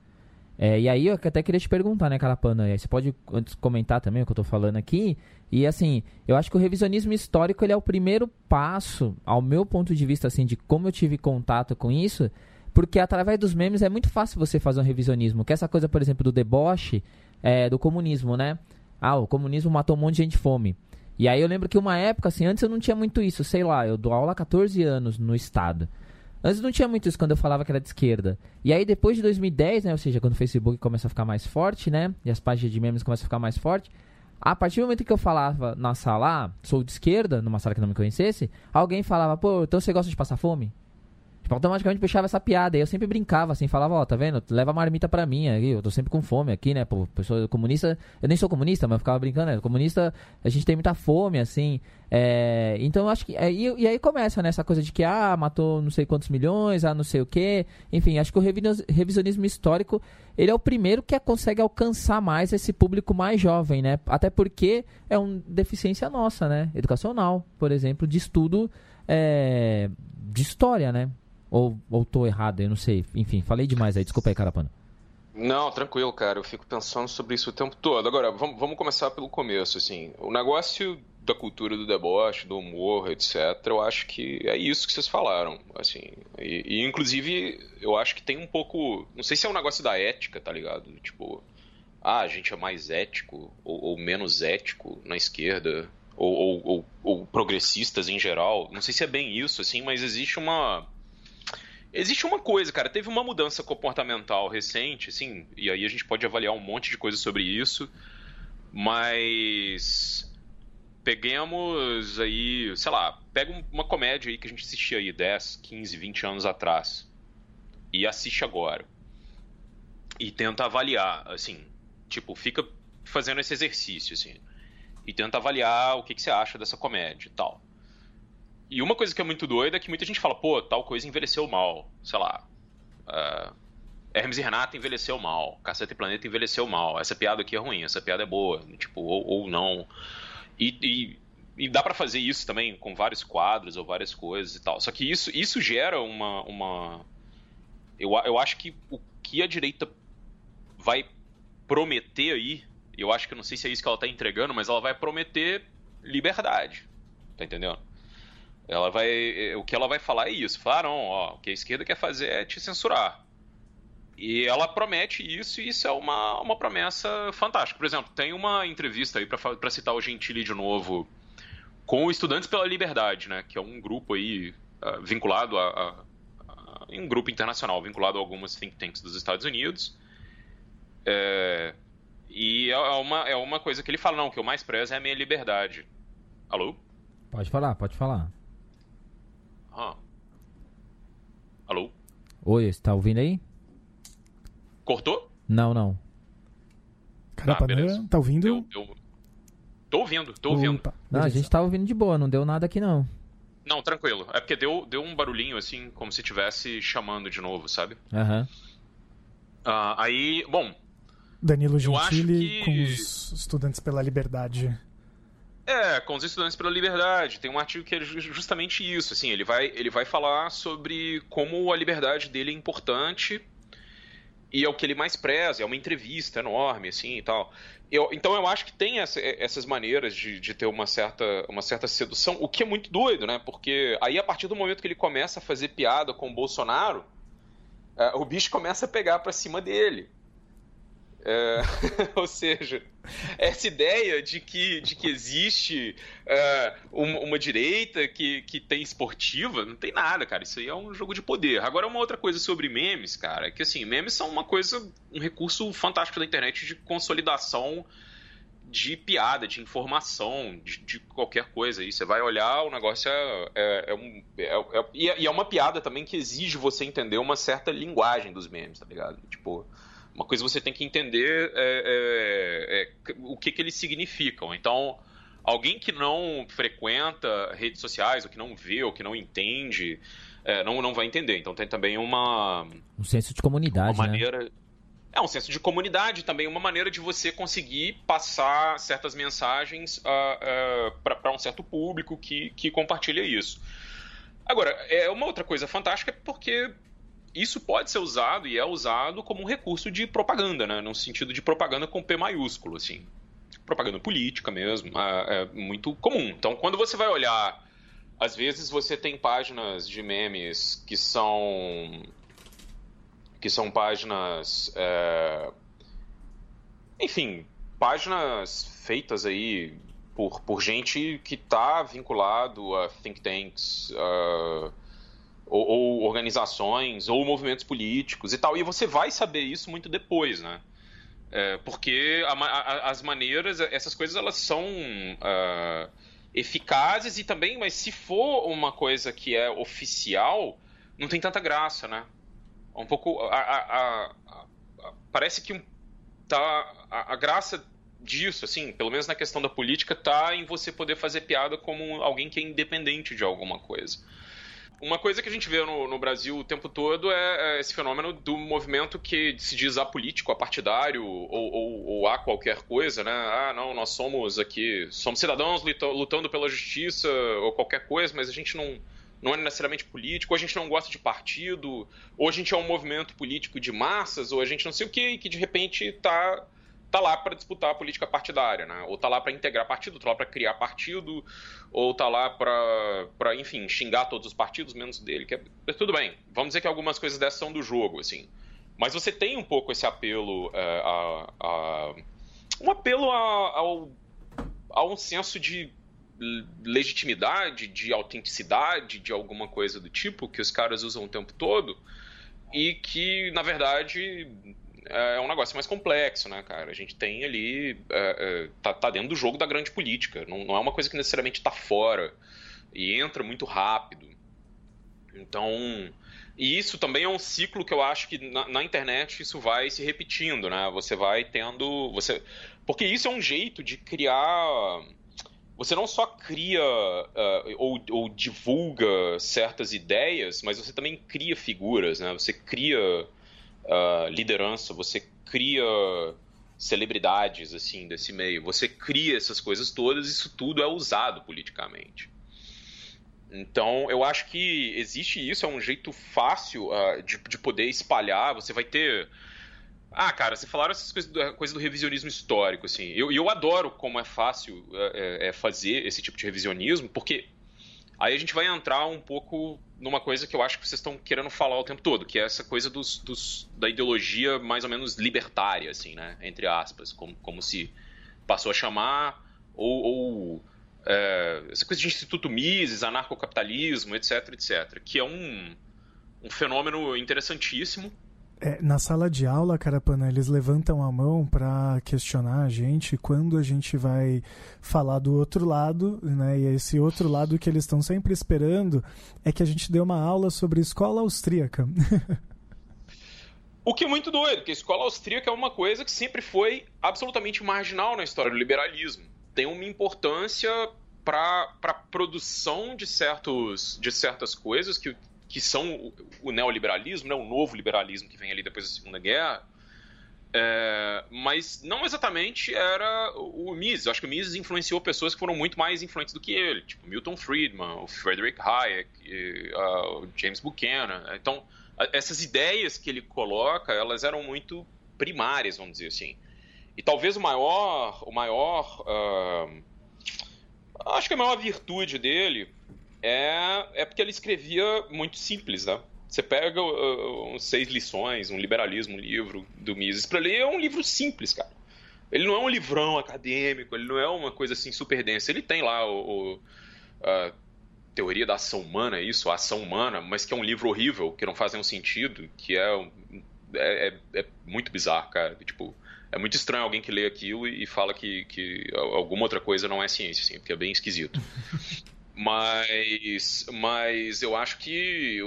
É, e aí eu até queria te perguntar, né, Carapana? Você pode antes comentar também o que eu tô falando aqui. E assim, eu acho que o revisionismo histórico ele é o primeiro passo, ao meu ponto de vista, assim, de como eu tive contato com isso, porque através dos memes é muito fácil você fazer um revisionismo. Que é essa coisa, por exemplo, do deboche é, do comunismo, né? Ah, o comunismo matou um monte de gente de fome. E aí eu lembro que uma época, assim, antes eu não tinha muito isso, sei lá, eu dou aula há 14 anos no estado. Antes não tinha muito isso quando eu falava que era de esquerda. E aí depois de 2010, né, ou seja, quando o Facebook começa a ficar mais forte, né, e as páginas de memes começam a ficar mais forte, a partir do momento que eu falava na sala, ah, sou de esquerda, numa sala que não me conhecesse, alguém falava, pô, então você gosta de passar fome? Tipo, automaticamente puxava essa piada. E eu sempre brincava, assim, falava, ó, tá vendo? Leva a marmita pra mim aqui, eu tô sempre com fome aqui, né? Pô, pessoa comunista, eu nem sou comunista, mas ficava brincando, né? Comunista, a gente tem muita fome, assim. É, então eu acho que. É, e, e, aí começa, né, essa coisa de que, ah, matou não sei quantos milhões, ah, não sei o quê. Enfim, acho que o revisionismo histórico, ele é o primeiro que consegue alcançar mais esse público mais jovem, né? Até porque é uma deficiência nossa, né? Educacional, por exemplo, de estudo é, de história, né? Ou, ou tô errado, eu não sei. Enfim, falei demais aí, desculpa aí, Carapana. Não, tranquilo, cara. Eu fico pensando sobre isso o tempo todo. Agora, vamos, vamos começar pelo começo, assim. O negócio da cultura do deboche, do humor, etc., eu acho que é isso que vocês falaram, assim. E, e, inclusive, eu acho que tem um pouco... Não sei se é um negócio da ética, tá ligado? Tipo, ah, a gente é mais ético ou, ou menos ético na esquerda, ou, ou, ou, ou progressistas em geral. Não sei se é bem isso, assim, mas existe uma Existe uma coisa, cara, teve uma mudança comportamental recente, assim, e aí a gente pode avaliar um monte de coisa sobre isso, mas peguemos aí, sei lá, pega uma comédia aí que a gente assistia aí 10, 15, 20 anos atrás e assiste agora. E tenta avaliar, assim, tipo, fica fazendo esse exercício, assim, e tenta avaliar o que, que você acha dessa comédia e tal. E uma coisa que é muito doida é que muita gente fala, pô, tal coisa envelheceu mal. Sei lá. Uh, Hermes e Renato envelheceu mal. Caceta e Planeta envelheceu mal. Essa piada aqui é ruim, essa piada é boa. Tipo, ou, ou não. E, e, e dá para fazer isso também com vários quadros ou várias coisas e tal. Só que isso, isso gera uma. uma... Eu, eu acho que o que a direita vai prometer aí, eu acho que eu não sei se é isso que ela tá entregando, mas ela vai prometer liberdade. Tá entendendo? Ela vai, o que ela vai falar é isso. Falaram, ó, o que a esquerda quer fazer é te censurar. E ela promete isso, e isso é uma, uma promessa fantástica. Por exemplo, tem uma entrevista aí, para citar o Gentili de novo, com o Estudantes pela Liberdade, né? Que é um grupo aí uh, vinculado a, a, a, um grupo internacional, vinculado a algumas think tanks dos Estados Unidos. É, e é uma, é uma coisa que ele fala, não, o que eu mais prezo é a minha liberdade. Alô? Pode falar, pode falar. Ah. Alô? Oi, você tá ouvindo aí? Cortou? Não, não. Caramba, ah, tá ouvindo? Eu, eu... Tô ouvindo, tô ouvindo. Opa, não, a gente tá ouvindo de boa, não deu nada aqui não. Não, tranquilo. É porque deu, deu um barulhinho assim, como se estivesse chamando de novo, sabe? Aham. Uhum. Uh, aí, bom. Danilo Gentili que... com os estudantes pela liberdade. É, com os estudantes pela liberdade. Tem um artigo que é justamente isso. Assim, ele vai, ele vai falar sobre como a liberdade dele é importante e é o que ele mais preza. É uma entrevista enorme, assim e tal. Eu, então eu acho que tem essa, essas maneiras de, de, ter uma certa, uma certa sedução, o que é muito doido, né? Porque aí a partir do momento que ele começa a fazer piada com o Bolsonaro, uh, o bicho começa a pegar para cima dele. É, (laughs) ou seja, essa ideia de que, de que existe é, uma, uma, direita que, que tem esportiva, não tem nada, cara. Isso aí é um jogo de poder. Agora, uma outra coisa sobre memes, cara, é que assim, memes são uma coisa, um recurso fantástico da internet de consolidação de piada, de informação, de, de qualquer coisa. aí você vai olhar, o negócio é, é, é um. É, é, e é uma piada também que exige você entender uma certa linguagem dos memes, tá ligado? Tipo uma coisa você tem que entender é, é, é, o que, que eles significam. Então, alguém que não frequenta redes sociais, ou que não vê, ou que não entende, é, não, não vai entender. Então tem também uma... Um senso de comunidade, uma né? maneira... Né? É um senso de comunidade também, uma maneira de você conseguir passar certas mensagens uh, uh, para um certo público que, que compartilha isso. Agora, é uma outra coisa fantástica porque isso pode ser usado e é usado como um recurso de propaganda, né? No sentido de propaganda com P maiúsculo, assim. Propaganda política mesmo, é, é muito comum. Então, quando você vai olhar, às vezes você tem páginas de memes que são que são páginas, é... enfim, páginas feitas aí por, por gente que está vinculado a think tanks. Uh ou, ou, organizações, ou movimentos políticos e tal. E você vai saber isso muito depois, né? É, porque a, a, as maneiras, essas coisas, elas são uh, eficazes e também, mas se for uma coisa que é oficial, não tem tanta graça, né? Um pouco. A, parece que tá, a, graça disso, assim, pelo menos na questão da política, tá em você poder fazer piada como alguém que é independente de alguma coisa. Uma coisa que a gente vê no, no Brasil o tempo todo é, é, esse fenômeno do movimento que se diz apolítico, apartidário ou, ou, ou a qualquer coisa, né? Ah, não, nós somos aqui, somos cidadãos lutando pela justiça ou qualquer coisa, mas a gente não, não é necessariamente político, ou a gente não gosta de partido, ou a gente é um movimento político de massas, ou a gente não sei o que, e que de repente está tá lá para disputar a política partidária, né? Ou tá lá para integrar partido, tá lá para criar partido, ou tá lá para, enfim, xingar todos os partidos menos dele. Que é, é, tudo bem. Vamos dizer que algumas coisas dessas são do jogo, assim. Mas você tem um pouco esse apelo é, a, a, um apelo a, ao, a um senso de legitimidade, de autenticidade, de alguma coisa do tipo que os caras usam o tempo todo e que na verdade é, é um negócio mais complexo, né, cara? A gente tem ali. É, é, tá, tá, dentro do jogo da grande política. Não, não é uma coisa que necessariamente tá fora. E entra muito rápido. Então. E isso também é um ciclo que eu acho que na, na, internet isso vai se repetindo, né? Você vai tendo. Você... Porque isso é um jeito de criar. Você não só cria uh, ou, ou, divulga certas ideias, mas você também cria figuras, né? Você cria uh, liderança, você cria celebridades assim desse meio, você cria essas coisas todas, isso tudo é usado politicamente. Então, eu acho que existe isso, é um jeito fácil uh, de, de poder espalhar. Você vai ter. Ah, cara, você falaram essas coisas do, coisa do revisionismo histórico, assim. Eu, eu adoro como é fácil é fazer esse tipo de revisionismo, porque Aí a gente vai entrar um pouco numa coisa que eu acho que vocês estão querendo falar o tempo todo, que é essa coisa dos, dos, da ideologia mais ou menos libertária, assim, né? Entre aspas, como, como se passou a chamar, ou, ou é, essa coisa de Instituto Mises, anarcocapitalismo, etc, etc, que é um, um fenômeno interessantíssimo, é, na sala de aula, Carapana, eles levantam a mão para questionar a gente quando a gente vai falar do outro lado, né? E esse outro lado que eles estão sempre esperando é que a gente dê uma aula sobre escola austríaca. (laughs) o que é muito doido, porque a escola austríaca é uma coisa que sempre foi absolutamente marginal na história do liberalismo. Tem uma importância para a produção de, certos, de certas coisas que que são o, neoliberalismo, né, o novo liberalismo que vem ali depois da Segunda Guerra, é, mas não exatamente era o Mises. Eu acho que o Mises influenciou pessoas que foram muito mais influentes do que ele, tipo Milton Friedman, o Frederick Hayek, e, uh, o James Buchanan. Então, essas ideias que ele coloca, elas eram muito primárias, vamos dizer assim. E talvez o maior, o maior, uh, acho que a maior virtude dele é, é porque ele escrevia muito simples, né? Você pega uh, uh, seis lições, um liberalismo, um livro do Mises para ler, é um livro simples, cara. Ele não é um livrão acadêmico, ele não é uma coisa assim super densa. Ele tem lá o, o a teoria da ação humana, isso, a ação humana, mas que é um livro horrível, que não faz nenhum sentido, que é, é, é, é muito bizarro, cara. Tipo, é muito estranho alguém que lê aquilo e fala que, que alguma outra coisa não é ciência, assim, porque é bem esquisito. (laughs) Mas, mas eu acho que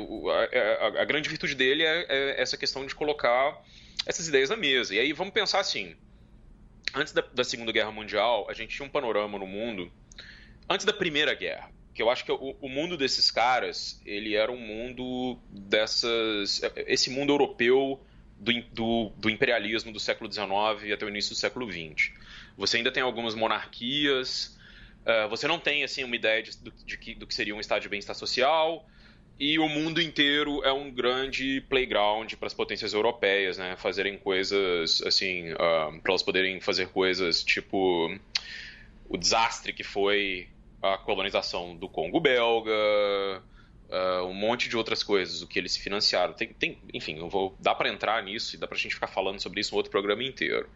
a, a, a grande virtude dele é, é, essa questão de colocar essas ideias na mesa. E aí vamos pensar assim: antes da, da, Segunda Guerra Mundial, a gente tinha um panorama no mundo. Antes da Primeira Guerra, que eu acho que o, mundo desses caras, ele era um mundo dessas. Esse mundo europeu do, do, do, imperialismo do século XIX até o início do século XX. Você ainda tem algumas monarquias, Uh, você não tem assim uma ideia de, de, de, do que seria um estado de bem-estar social e o mundo inteiro é um grande playground para as potências europeias, né? Fazerem coisas assim, uh, ah, para elas poderem fazer coisas tipo o desastre que foi a colonização do Congo belga, uh, um monte de outras coisas, o que eles financiaram. Tem, tem, enfim, eu vou dá para entrar nisso e dá para a gente ficar falando sobre isso um outro programa inteiro.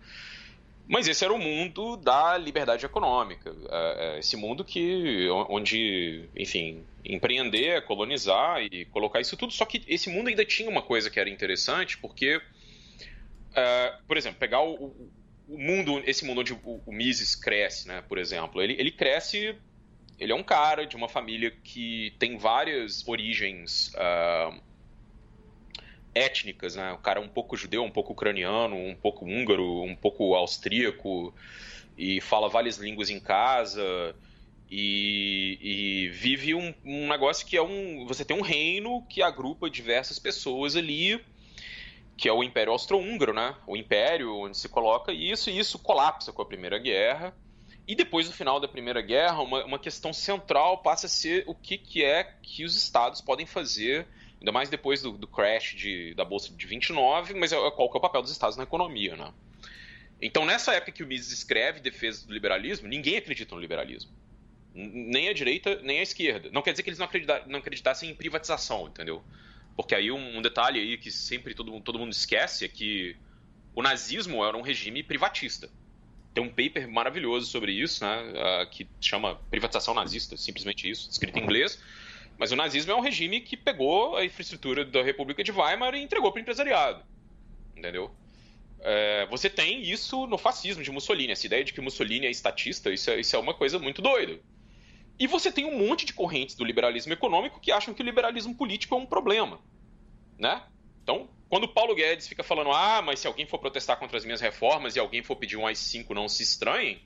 Mas esse era o mundo da liberdade econômica. É, é, esse mundo que, onde, enfim, empreender, colonizar e colocar isso tudo. Só que esse mundo ainda tinha uma coisa que era interessante, porque, é, por exemplo, pegar o, mundo, esse mundo onde o, o Mises cresce, né, por exemplo, ele, ele cresce. Ele é um cara de uma família que tem várias origens uh, étnicas, né? O cara é um pouco judeu, um pouco ucraniano, um pouco húngaro, um pouco austríaco e fala várias línguas em casa e, e vive um, um, negócio que é um você tem um reino que agrupa diversas pessoas ali que é o Império Austro-Húngaro, né? O império onde se coloca isso e isso colapsa com a Primeira Guerra e depois do final da Primeira Guerra uma, uma questão central passa a ser o que, que é que os estados podem fazer ainda mais depois do, do crash de, da bolsa de 29, mas é, qual que é o papel dos estados na economia, né? Então, nessa época que o Mises escreve defesa do liberalismo, ninguém acredita no liberalismo. Nem a direita, nem a esquerda. Não quer dizer que eles não, não acreditassem em privatização, entendeu? Porque aí um, um detalhe aí que sempre todo, todo mundo esquece é que o nazismo era um regime privatista. Tem um paper maravilhoso sobre isso, né, uh, que chama Privatização Nazista, simplesmente isso, escrito em inglês. Mas o nazismo é um regime que pegou a infraestrutura da República de Weimar e entregou para o empresariado. Entendeu? É, você tem isso no fascismo de Mussolini. Essa ideia de que Mussolini é estatista, isso é, isso é uma coisa muito doida. E você tem um monte de correntes do liberalismo econômico que acham que o liberalismo político é um problema. Né? Então, quando Paulo Guedes fica falando, ah, mas se alguém for protestar contra as minhas reformas e alguém for pedir um AI-5, não se estranhem,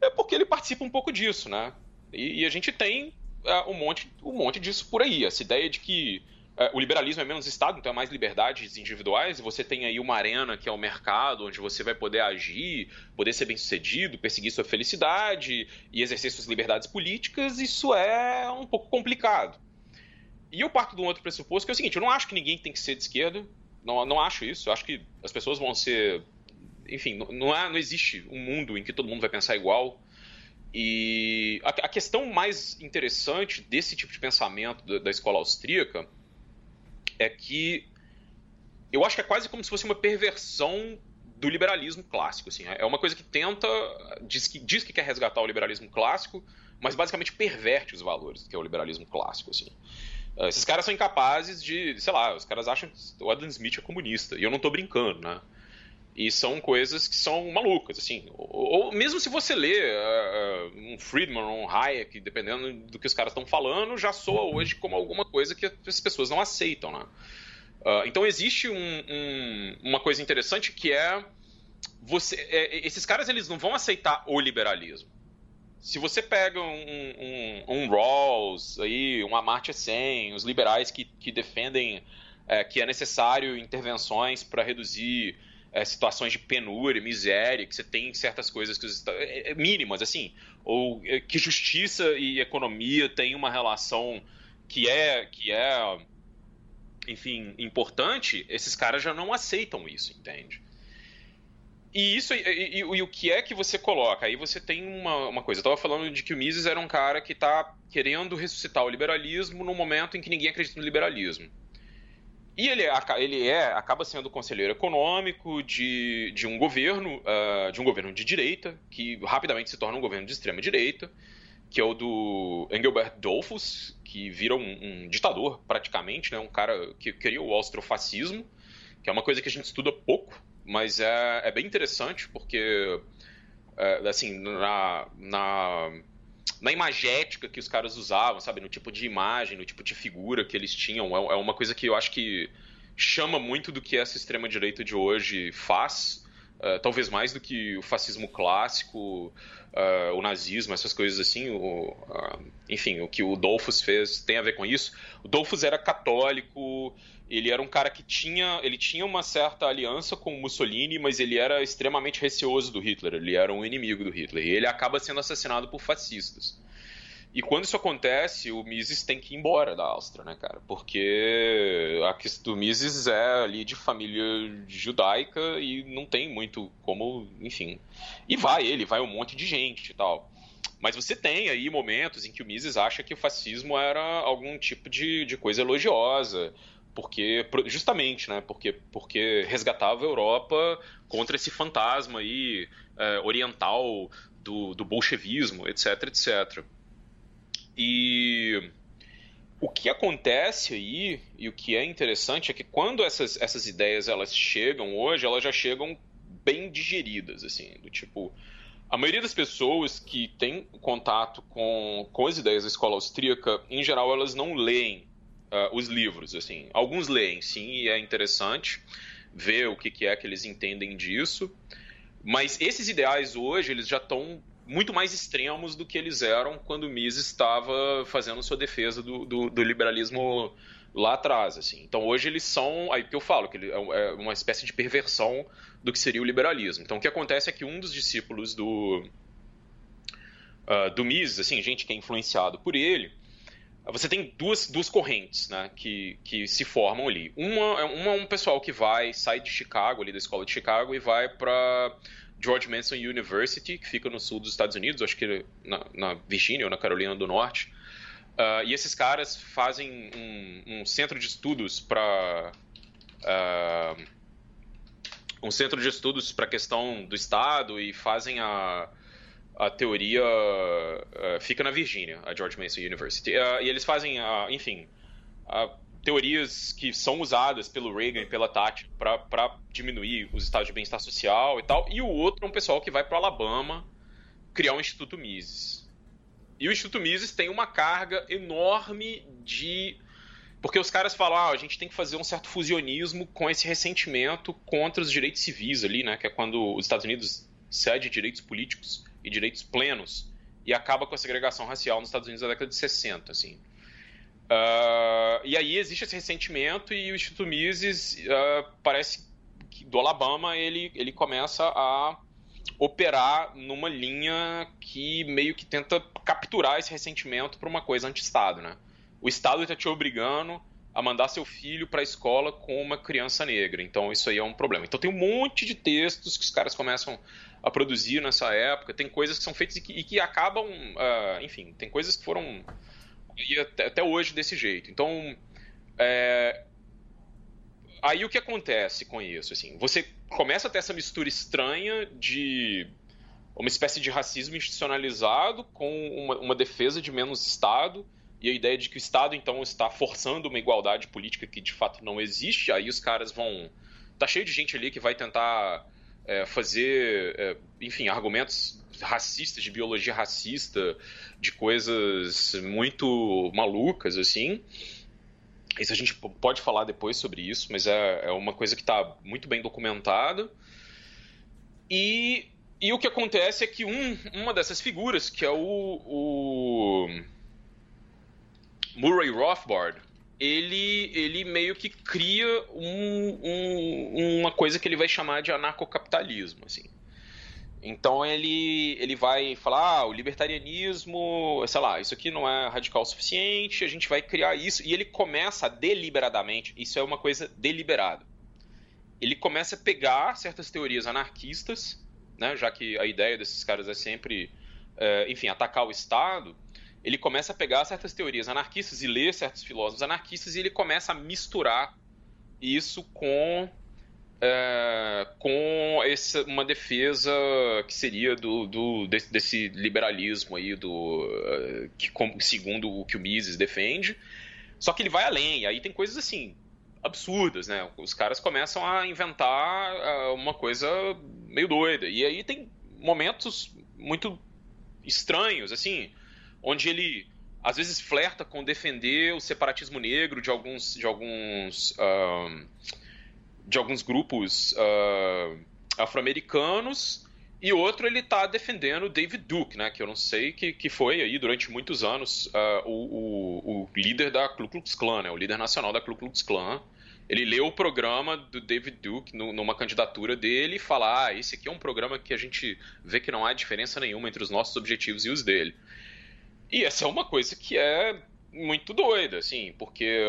é porque ele participa um pouco disso, né? E, e a gente tem uh, um, monte, um monte disso por aí. Essa ideia de que uh, o liberalismo é menos Estado, então é mais liberdades individuais, e você tem aí uma arena que é o mercado, onde você vai poder agir, poder ser bem sucedido, perseguir sua felicidade e exercer suas liberdades políticas, isso é um pouco complicado. E eu parto de um outro pressuposto que é o seguinte: eu não acho que ninguém tem que ser de esquerda, não, não acho isso, eu acho que as pessoas vão ser. Enfim, não, há, não existe um mundo em que todo mundo vai pensar igual. E a, a, questão mais interessante desse tipo de pensamento da, da, escola austríaca é que eu acho que é quase como se fosse uma perversão do liberalismo clássico. Assim. É uma coisa que tenta, diz que, diz que quer resgatar o liberalismo clássico, mas basicamente perverte os valores que é o liberalismo clássico. Assim. Esses caras são incapazes de, sei lá, os caras acham que o Adam Smith é comunista, e eu não estou brincando, né? E são coisas que são malucas, assim. Ou, ou mesmo se você lê uh, um Friedman ou um Hayek, dependendo do que os caras estão falando, já soa hoje como alguma coisa que as pessoas não aceitam, né? Uh, então existe um, um, uma coisa interessante que é você, é, esses caras eles não vão aceitar o liberalismo. Se você pega um, um, um Rawls, aí, um Amartya Sen, os liberais que, que defendem é, que é necessário intervenções para reduzir é, situações de penúria, miséria, que você tem certas coisas que é, é, mínimas, assim, ou é, que justiça e economia têm uma relação que é, que é, enfim, importante, esses caras já não aceitam isso, entende? E isso, e, e, e, o que é que você coloca? Aí você tem uma, uma coisa. Eu estava falando de que o Mises era um cara que está querendo ressuscitar o liberalismo no momento em que ninguém acredita no liberalismo. E ele, ele é, acaba sendo conselheiro econômico de, de um governo, uh, de um governo de direita, que rapidamente se torna um governo de extrema direita, que é o do Engelbert Dollfuss, que vira um, um ditador praticamente, né, um cara que criou o austrofascismo, que é uma coisa que a gente estuda pouco, mas é, é bem interessante porque, é, assim, na, na na imagética que os caras usavam, sabe? No tipo de imagem, no tipo de figura que eles tinham. É, é uma coisa que eu acho que chama muito do que essa extrema-direita de hoje faz. Uh, talvez mais do que o fascismo clássico, uh, o nazismo, essas coisas assim. O, uh, enfim, o que o Dolphus fez tem a ver com isso. O Dolphus era católico, ele era um cara que tinha, ele tinha uma certa aliança com Mussolini, mas ele era extremamente receoso do Hitler, ele era um inimigo do Hitler, e ele acaba sendo assassinado por fascistas. E quando isso acontece, o Mises tem que ir embora da Áustria, né, cara? Porque a questão do Mises é ali de família judaica e não tem muito como, enfim. E vai ele, vai um monte de gente e tal. Mas você tem aí momentos em que o Mises acha que o fascismo era algum tipo de, de coisa elogiosa, porque justamente, né, porque, porque resgatava a Europa contra esse fantasma aí é, oriental do, do bolchevismo, etc, etc. E o que acontece aí e o que é interessante é que quando essas, essas ideias elas chegam hoje, elas já chegam bem digeridas, assim, do tipo a maioria das pessoas que tem contato com, com as ideias da escola austríaca, em geral, elas não leem uh, os livros, assim. Alguns leem, sim, e é interessante ver o que, que é que eles entendem disso. Mas esses ideais hoje, eles já estão muito mais extremos do que eles eram quando Mises estava fazendo sua defesa do, do, do, liberalismo lá atrás. Assim. Então hoje eles são, aí que eu falo, que é, é uma espécie de perversão do que seria o liberalismo. Então o que acontece é que um dos discípulos do, uh, do Mises, assim, gente que é influenciado por ele, você tem duas, duas correntes né, que, que se formam ali. Uma, uma é um pessoal que vai, sai de Chicago, ali da escola de Chicago, e vai para George Mason University, que fica no sul dos Estados Unidos, acho que na, na Virgínia ou na Carolina do Norte. Uh, e esses caras fazem um, um centro de estudos para. Uh, um centro de estudos para a questão do Estado e fazem a a teoria uh, fica na Virgínia, a George Mason University. Uh, e eles fazem, uh, enfim, teorias que são usadas pelo Reagan e pela Thatcher para diminuir os estados de bem-estar social e tal. E o outro é um pessoal que vai para Alabama criar um Instituto Mises. E o Instituto Mises tem uma carga enorme de. Porque os caras falam, ah, a gente tem que fazer um certo fusionismo com esse ressentimento contra os direitos civis ali, né? Que é quando os Estados Unidos cede direitos políticos e direitos plenos e acaba com a segregação racial nos Estados Unidos na década de 60, assim. Uh, e aí existe esse ressentimento e o Instituto Mises uh, parece que do Alabama ele, ele começa a operar numa linha que meio que tenta capturar esse ressentimento para uma coisa anti-Estado, né? O Estado está te obrigando a mandar seu filho para a escola com uma criança negra. Então isso aí é um problema. Então tem um monte de textos que os caras começam a produzir nessa época. Tem coisas que são feitas e que, e que acabam, uh, enfim, tem coisas que foram até, até, hoje desse jeito. Então, é, aí o que acontece com isso? Assim, você começa a ter essa mistura estranha de uma espécie de racismo institucionalizado com uma, uma defesa de menos Estado e a ideia de que o Estado então está forçando uma igualdade política que de fato não existe. Aí os caras vão tá cheio de gente ali que vai tentar é, fazer, é, enfim, argumentos racistas, de biologia racista, de coisas muito malucas, assim. Isso a gente pode falar depois sobre isso, mas é, é uma coisa que está muito bem documentada. E, e o que acontece é que um, uma dessas figuras, que é o, o Murray Rothbard, ele, ele meio que cria um, um, uma coisa que ele vai chamar de anarcocapitalismo, assim. Então ele, ele vai falar, ah, o libertarianismo, sei lá, isso aqui não é radical o suficiente, a gente vai criar isso. E ele começa deliberadamente, isso é uma coisa deliberada. Ele começa a pegar certas teorias anarquistas, né, já que a ideia desses caras é sempre, é, enfim, atacar o Estado, ele começa a pegar certas teorias anarquistas e ler certos filósofos anarquistas e ele começa a misturar isso com é, com essa, uma defesa que seria do, do desse, desse, liberalismo aí do que segundo o que o Mises defende. Só que ele vai além aí tem coisas assim absurdas né? Os caras começam a inventar é, uma coisa meio doida. E aí tem momentos muito estranhos assim onde ele às vezes flerta com defender o separatismo negro de alguns de alguns de alguns grupos uh, afro-americanos e outro ele está defendendo David Duke, né, que eu não sei que, que foi aí durante muitos anos uh, o, o, o, líder da Ku Klux Klan, né, o líder nacional da Ku Klux Klan. Ele leu o programa do David Duke no, numa candidatura dele e fala: ah, esse aqui é um programa que a gente vê que não há diferença nenhuma entre os nossos objetivos e os dele. E essa é uma coisa que é muito doida, assim, porque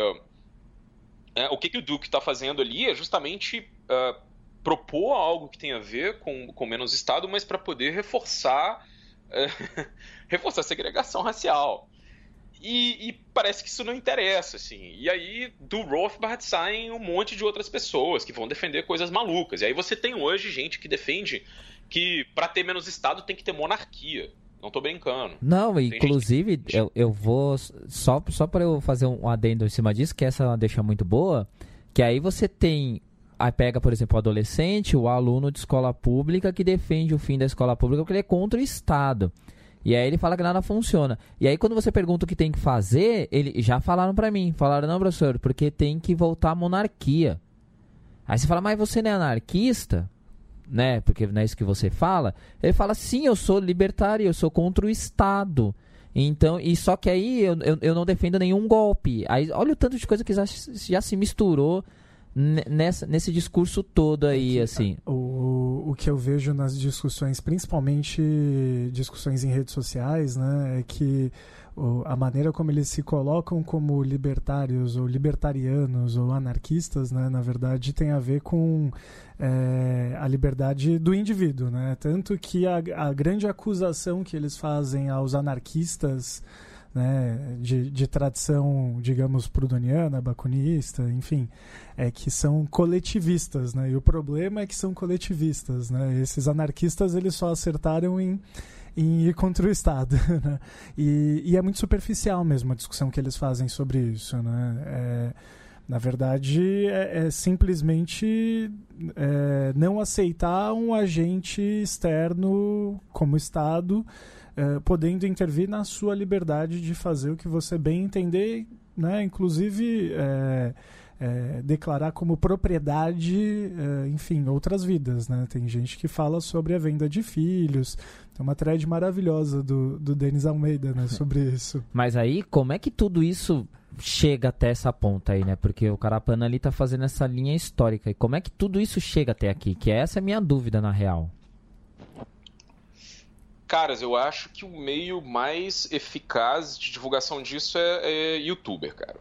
é, o que, que o Duke está fazendo ali é justamente uh, propor algo que tem a ver com, com menos Estado, mas para poder reforçar, uh, (laughs) reforçar a segregação racial. E, e, parece que isso não interessa, assim. E aí, do Rothbard saem um monte de outras pessoas que vão defender coisas malucas. E aí você tem hoje gente que defende que para ter menos Estado tem que ter monarquia. Não tô brincando. Não, inclusive, gente... eu, eu vou. Só, só para eu fazer um adendo em cima disso, que essa é uma deixa muito boa. Que aí você tem. Aí pega, por exemplo, o adolescente, o aluno de escola pública que defende o fim da escola pública porque ele é contra o Estado. E aí ele fala que nada funciona. E aí quando você pergunta o que tem que fazer, ele já falaram para mim, falaram não, professor, porque tem que voltar à monarquia. Aí você fala, mas você não é anarquista? Né? Porque não é isso que você fala. Ele fala, sim, eu sou libertário, eu sou contra o Estado. Então, e só que aí eu, eu, eu, não defendo nenhum golpe. Aí, olha o tanto de coisa que já, já se misturou nessa, nesse discurso todo aí, assim. O, o que eu vejo nas discussões, principalmente discussões em redes sociais, né, é que a maneira como eles se colocam como libertários ou libertarianos ou anarquistas, né, na verdade, tem a ver com é, a liberdade do indivíduo, né? Tanto que a, a grande acusação que eles fazem aos anarquistas né, de, de tradição, digamos, prudoniana, bacunista, enfim, é que são coletivistas, né? E o problema é que são coletivistas, né? Esses anarquistas, eles só acertaram em em ir contra o Estado. (laughs) Né? E, e, é muito superficial mesmo a discussão que eles fazem sobre isso. Né? É, na verdade, é, é simplesmente é, não aceitar um agente externo como Estado é, podendo intervir na sua liberdade de fazer o que você bem entender, né? inclusive é, declarar como propriedade, é, enfim, outras vidas. Né? Tem gente que fala sobre a venda de filhos. Tem uma thread maravilhosa do, do Denis Almeida né, (laughs) sobre isso. Mas aí, como é que tudo isso chega até essa ponta aí, né? Porque o Carapana ali tá fazendo essa linha histórica. E como é que tudo isso chega até aqui? Que essa é a minha dúvida, na real. Caras, eu acho que o meio mais eficaz de divulgação disso é, é youtuber, cara.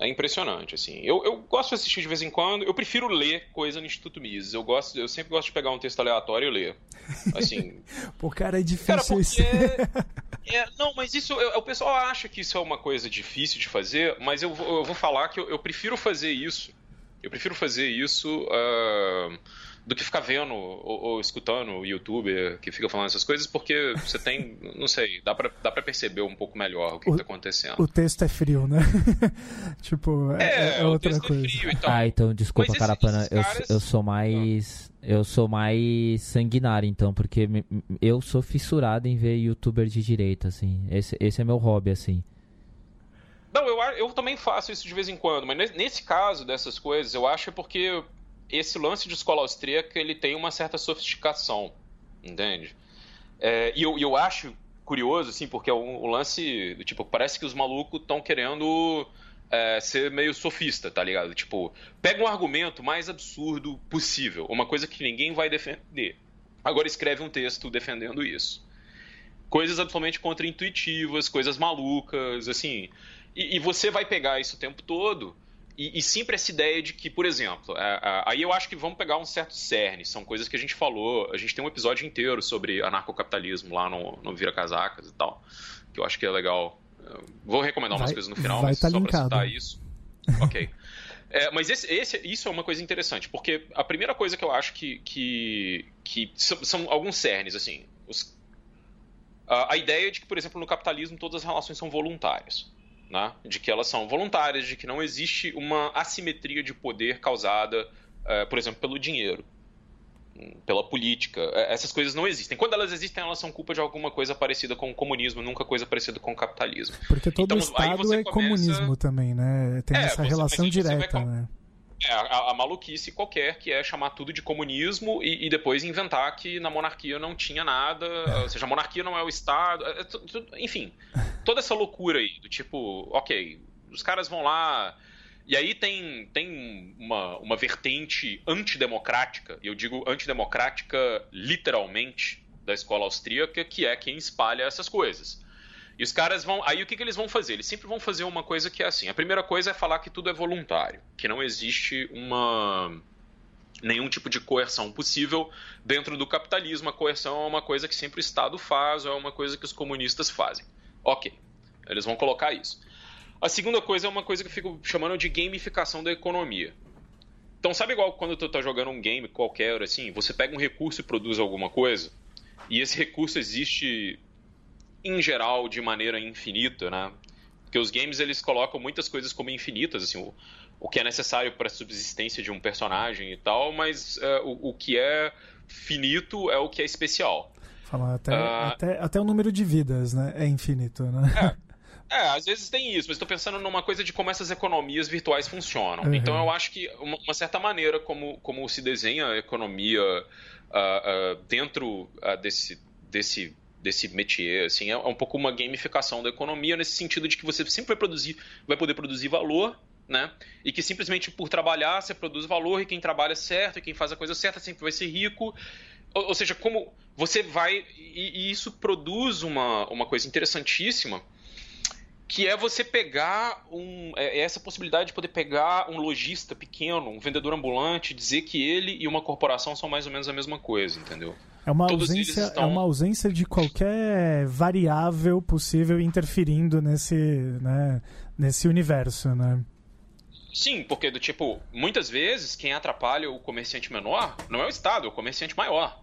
É impressionante, assim. Eu, eu gosto de assistir de vez em quando. Eu prefiro ler coisa no Instituto Mises. Eu gosto, eu sempre gosto de pegar um texto aleatório e ler. Assim. (laughs) Pô, cara, é difícil isso. (laughs) é, não, mas isso. Eu, o pessoal acha que isso é uma coisa difícil de fazer, mas eu, eu vou falar que eu, eu prefiro fazer isso. Eu prefiro fazer isso. Uh do que ficar vendo ou, ou, escutando o youtuber que fica falando essas coisas, porque você tem, (laughs) não sei, dá pra, dá pra perceber um pouco melhor o que, o, que tá acontecendo. O texto é frio, né? (laughs) tipo, é, é, é outra é coisa. É frio, então. Ah, então desculpa, Carapana, eu, caras... eu sou mais. Eu sou mais sanguinário, então, porque eu sou fissurado em ver youtuber de direita, assim. Esse, esse é meu hobby, assim. Não, eu, eu também faço isso de vez em quando, mas nesse caso dessas coisas, eu acho é porque esse lance de escola austríaca ele tem uma certa sofisticação, entende? É, e eu, eu acho curioso, assim, porque é um, um lance tipo, parece que os malucos estão querendo é, ser meio sofista, tá ligado? Tipo, pega um argumento mais absurdo possível, uma coisa que ninguém vai defender. Agora escreve um texto defendendo isso. Coisas absolutamente contraintuitivas, coisas malucas, assim. E, e você vai pegar isso o tempo todo e, e, sempre essa ideia de que, por exemplo, é, é, aí eu acho que vamos pegar um certo cerne, são coisas que a gente falou, a gente tem um episódio inteiro sobre anarcocapitalismo lá no, no Vira Casacas e tal, que eu acho que é legal. Vou recomendar umas vai, coisas no final, mas tá só linkado. pra citar isso. Ok. (laughs) É, mas esse, esse, isso é uma coisa interessante, porque a primeira coisa que eu acho que, que, que são, são, alguns cernes, assim. Os, a, a ideia de que, por exemplo, no capitalismo todas as relações são voluntárias né? de que elas são voluntárias, de que não existe uma assimetria de poder causada, uh, por exemplo, pelo dinheiro, pela política. É, essas coisas não existem. Quando elas existem, elas são culpa de alguma coisa parecida com o comunismo, nunca coisa parecida com o capitalismo. Porque todo então, Estado é começa... comunismo também, né? Tem é, essa você, relação direta, né? É, a, a, maluquice qualquer, que é chamar tudo de comunismo e, e, depois inventar que na monarquia não tinha nada, ou seja, a monarquia não é o Estado, é, é, enfim, toda essa loucura aí, do tipo, ok, os caras vão lá. E aí tem, tem uma, uma vertente antidemocrática, e eu digo antidemocrática literalmente, da escola austríaca, que é quem espalha essas coisas. E os caras vão. Aí o que, que eles vão fazer? Eles sempre vão fazer uma coisa que é assim. A primeira coisa é falar que tudo é voluntário, que não existe uma nenhum tipo de coerção possível dentro do capitalismo. A coerção é uma coisa que sempre o Estado faz, ou é uma coisa que os comunistas fazem. Ok, eles vão colocar isso. A segunda coisa é uma coisa que eu fico chamando de gamificação da economia. Então, sabe igual quando tu tá jogando um game qualquer, assim, você pega um recurso e produz alguma coisa, e esse recurso existe em geral, de maneira infinita, né? Porque os games eles colocam muitas coisas como infinitas, assim, o, o que é necessário para a subsistência de um personagem e tal, mas uh, o, o que é finito é o que é especial. Falar até, uh, até, até o número de vidas, né? É infinito, né? É, (laughs) é às vezes tem isso, mas estou pensando numa coisa de como essas economias virtuais funcionam. Uhum. Então eu acho que uma, uma, certa maneira como, como se desenha a economia uh, uh, dentro desse, desse desse métier, assim, é um pouco uma gamificação da economia nesse sentido de que você sempre vai produzir, vai poder produzir valor, né? E que simplesmente por trabalhar você produz valor e quem trabalha certo e quem faz a coisa certa sempre vai ser rico. Ou, ou seja, como você vai e, e, isso produz uma, uma coisa interessantíssima que é você pegar um, é, é essa possibilidade de poder pegar um lojista pequeno, um vendedor ambulante, dizer que ele e uma corporação são mais ou menos a mesma coisa, entendeu? É uma, ausência, estão... é uma ausência de qualquer variável possível interferindo nesse, né, nesse universo, né? Sim, porque do tipo, muitas vezes quem atrapalha o comerciante menor não é o Estado, é o comerciante maior.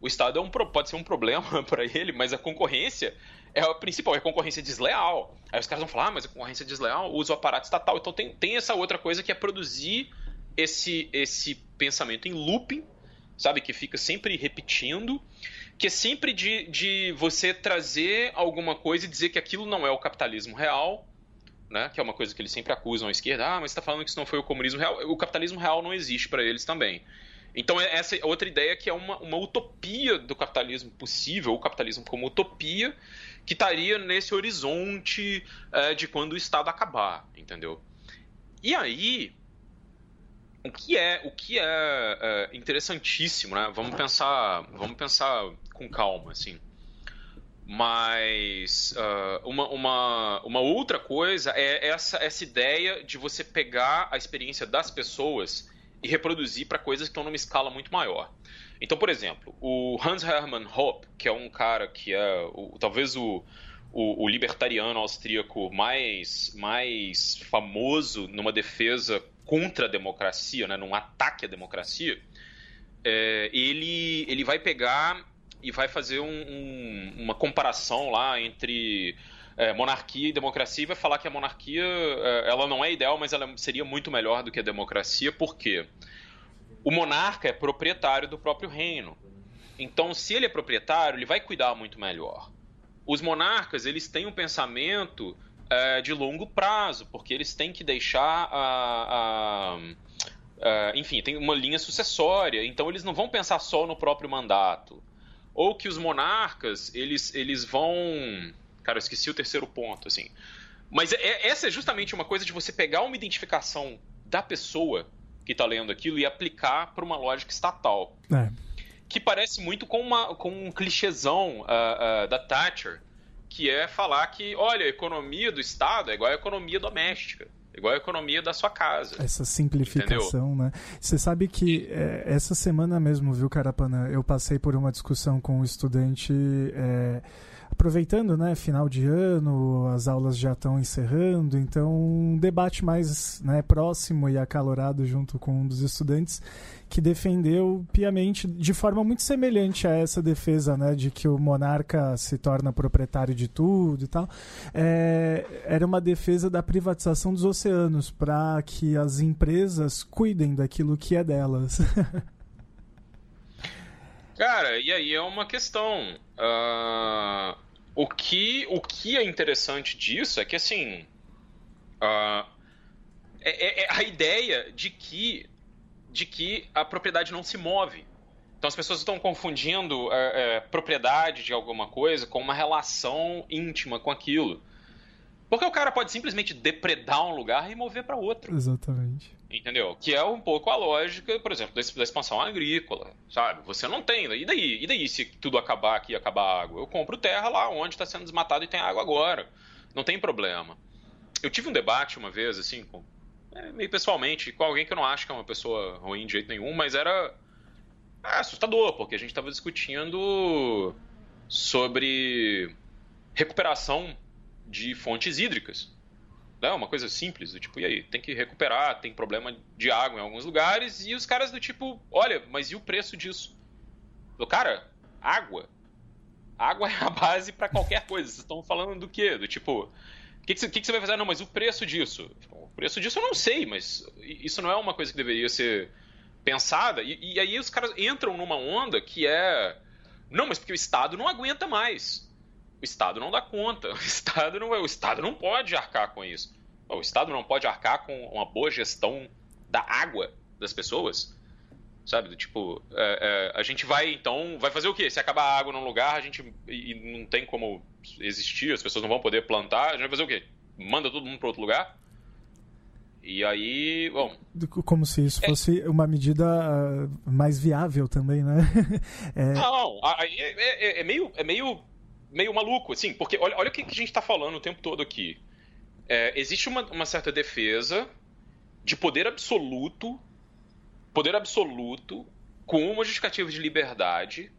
O Estado é um, pode ser um problema (laughs) para ele, mas a concorrência é a principal, é a concorrência desleal. Aí os caras vão falar, ah, mas a concorrência desleal usa o aparato estatal. Então tem, tem essa outra coisa que é produzir esse, esse pensamento em looping sabe? Que fica sempre repetindo, que é sempre de, de você trazer alguma coisa e dizer que aquilo não é o capitalismo real, né? Que é uma coisa que eles sempre acusam a esquerda. Ah, mas está falando que isso não foi o comunismo real. O capitalismo real não existe para eles também. Então, é essa é outra ideia que é uma, uma utopia do capitalismo possível, o capitalismo como utopia, que estaria nesse horizonte é, de quando o Estado acabar, entendeu? E aí, o que é o que é, é, interessantíssimo, né? Vamos pensar, vamos pensar com calma, assim. Mas uh, uma, uma, uma outra coisa é essa, essa ideia de você pegar a experiência das pessoas e reproduzir para coisas que estão numa escala muito maior. Então, por exemplo, o Hans Hermann Hoppe, que é um cara que é o, talvez o, o, o, libertariano austríaco mais, mais famoso numa defesa contra a democracia, né, num ataque à democracia, é, ele, ele vai pegar e vai fazer um, um, uma comparação lá entre é, monarquia e democracia e vai falar que a monarquia é, ela não é ideal, mas ela seria muito melhor do que a democracia. Por quê? O monarca é proprietário do próprio reino. Então, se ele é proprietário, ele vai cuidar muito melhor. Os monarcas, eles têm um pensamento é, de longo prazo, porque eles têm que deixar a, a, a, enfim, tem uma linha sucessória, então eles não vão pensar só no próprio mandato. Ou que os monarcas, eles, eles vão. Cara, eu esqueci o terceiro ponto, assim. Mas é, essa é justamente uma coisa de você pegar uma identificação da pessoa que está lendo aquilo e aplicar para uma lógica estatal. É. Que parece muito com, uma, com um clichêzão uh, uh, da Thatcher, que é falar que, olha, a economia do Estado é igual à economia doméstica. É igual a economia da sua casa. Essa simplificação, entendeu? né? Você sabe que é, essa semana mesmo, viu, Carapana? Eu passei por uma discussão com um estudante. É, aproveitando, né, final de ano, as aulas já estão encerrando, então um debate mais né, próximo e acalorado junto com um dos estudantes que defendeu piamente, de forma muito semelhante a essa defesa, né, de que o monarca se torna proprietário de tudo e tal, é, era uma defesa da privatização dos oceanos para que as empresas cuidem daquilo que é delas. (laughs) Cara, e aí é uma questão. Uh, o, que, o que é interessante disso é que, assim. Uh, é, é, a ideia de que, de que a propriedade não se move. Então as pessoas estão confundindo é, é, propriedade de alguma coisa com uma relação íntima com aquilo. Porque o cara pode simplesmente depredar um lugar e mover para outro. Exatamente. Entendeu? Que é um pouco a lógica, por exemplo, da expansão agrícola, sabe? Você não tem. E daí? E daí se tudo acabar aqui e acabar a água? Eu compro terra lá onde está sendo desmatado e tem água agora. Não tem problema. Eu tive um debate uma vez, assim, com, é, meio pessoalmente, com alguém que eu não acho que é uma pessoa ruim de jeito nenhum, mas era é, assustador, porque a gente estava discutindo sobre recuperação de fontes hídricas. Né? Uma coisa simples, do tipo, e aí, tem que recuperar, tem problema de água em alguns lugares, e os caras do tipo, olha, mas e o preço disso? Do cara, água. Água é a base para qualquer coisa. Vocês estão falando do quê? Do tipo, o que, que, você vai fazer? Não, mas o preço disso? O preço disso eu não sei, mas isso não é uma coisa que deveria ser pensada. E, e aí os caras entram numa onda que é Não, mas porque o Estado não aguenta mais. O Estado não dá conta. (laughs) O Estado não, o Estado não pode arcar com isso. O Estado não pode arcar com uma boa gestão da água das pessoas. Sabe? Tipo, é, é, a gente vai, então, vai fazer o quê? Se acabar a água num lugar, a gente. e não tem como existir, as pessoas não vão poder plantar, a gente vai fazer o quê? Manda todo mundo para outro lugar? E aí, bom. Como se isso é... fosse uma medida ah, mais viável também, né? (laughs) é... Não, é, é, é, meio, é meio, meio maluco, assim, porque olha, olha o que a gente está falando o tempo todo aqui. É, existe uma, uma certa defesa de poder absoluto, poder absoluto, com uma justificativa de liberdade,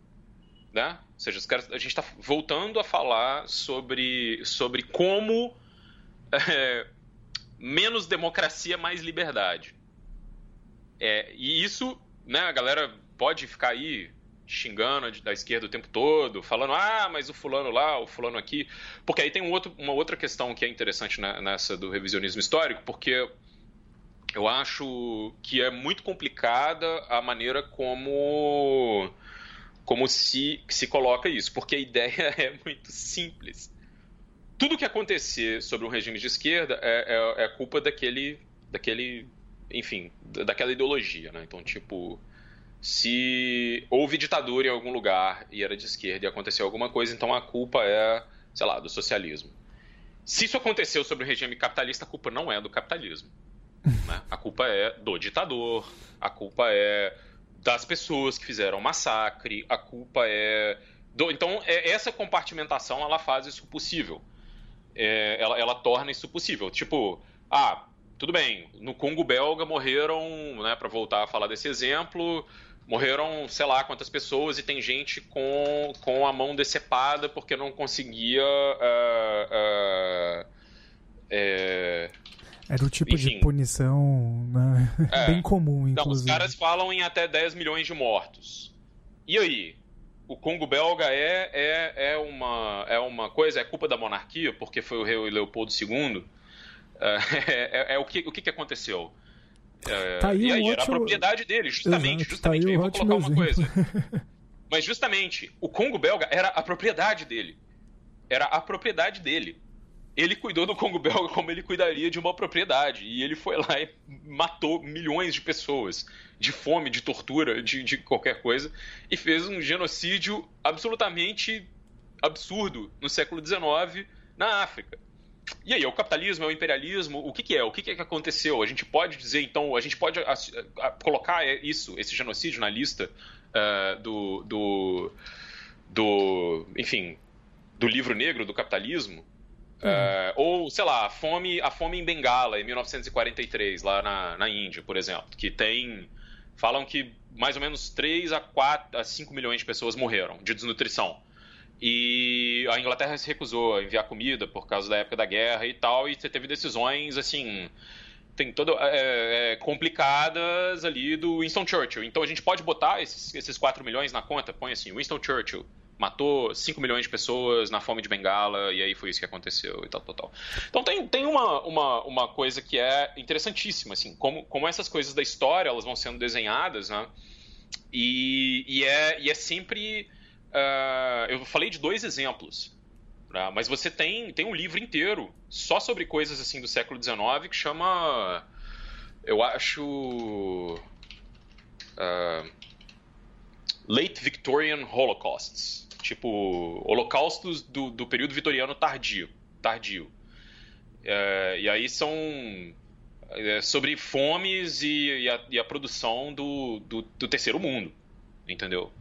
né? Ou seja, a gente está voltando a falar sobre, sobre como. É, menos democracia, mais liberdade. É, e isso, né, a galera pode ficar aí xingando da esquerda o tempo todo, falando, ah, mas o fulano lá, o fulano aqui. Porque aí tem um outro, uma outra questão que é interessante nessa do revisionismo histórico, porque eu acho que é muito complicada a maneira como como se, se coloca isso, porque a ideia (laughs) é muito simples tudo que acontecer sobre um regime de esquerda é, é, é culpa daquele, daquele, enfim, daquela ideologia, né? Então, tipo, se houve ditadura em algum lugar e era de esquerda e aconteceu alguma coisa, então a culpa é, sei lá, do socialismo. Se isso aconteceu sobre o regime capitalista, a culpa não é do capitalismo. (laughs) Né? A culpa é do ditador, a culpa é das pessoas que fizeram o massacre, a culpa é. Do... Então, é, essa compartimentação ela faz isso possível é, ela, ela torna isso possível. Tipo, ah, tudo bem, no Congo belga morreram, né, para voltar a falar desse exemplo, morreram, sei lá, quantas pessoas e tem gente com, com a mão decepada porque não conseguia. Uh, uh, é... Era o tipo Enfim. de punição né? (laughs) é. bem comum, inclusive. Não, os caras falam em até 10 milhões de mortos. E aí? o Congo belga é, é, é, uma, é uma coisa, é culpa da monarquia, porque foi o rei Leopoldo II. (laughs) É, é, é, o, que, o que, que aconteceu? É, tá aí e aí, um era a propriedade dele, justamente. Exato, justamente, tá aí eu vou colocar uma coisa. (laughs) Mas justamente, o Congo belga era a propriedade dele. Era a propriedade dele ele cuidou do Congo belga como ele cuidaria de uma propriedade. E ele foi lá e matou milhões de pessoas, de fome, de tortura, de, de qualquer coisa, e fez um genocídio absolutamente absurdo no século XIX na África. E aí, é o capitalismo, é o imperialismo, o que, que é? O que, que, é que aconteceu? A gente pode dizer, então, a gente pode a, a, colocar isso, esse genocídio na lista uh, do, do, do, enfim, do livro negro do capitalismo? É, ou, sei lá, a fome, a fome em Bengala, em 1943, lá na, na Índia, por exemplo, que tem. Falam que mais ou menos 3 a 4 a 5 milhões de pessoas morreram de desnutrição. E a Inglaterra se recusou a enviar comida por causa da época da guerra e tal, e teve decisões, assim, tem toda é, é, complicadas ali do Winston Churchill. Então a gente pode botar esses, esses 4 milhões na conta, põe assim, Winston Churchill matou 5 milhões de pessoas na fome de Bengala, e aí foi isso que aconteceu e tal, tal, tal. Então tem, tem uma, uma, uma coisa que é interessantíssima, assim, como, como essas coisas da história elas vão sendo desenhadas, né? E, e, é, e é sempre. Uh, eu falei de dois exemplos. Né? Mas você tem, tem um livro inteiro só sobre coisas assim do século XIX que chama. Eu acho. Uh, Late Victorian Holocausts tipo holocaustos do, do período vitoriano tardio. tardio. É, e aí são é, sobre fomes e, e, a, e a, produção do, do, do, terceiro mundo, entendeu?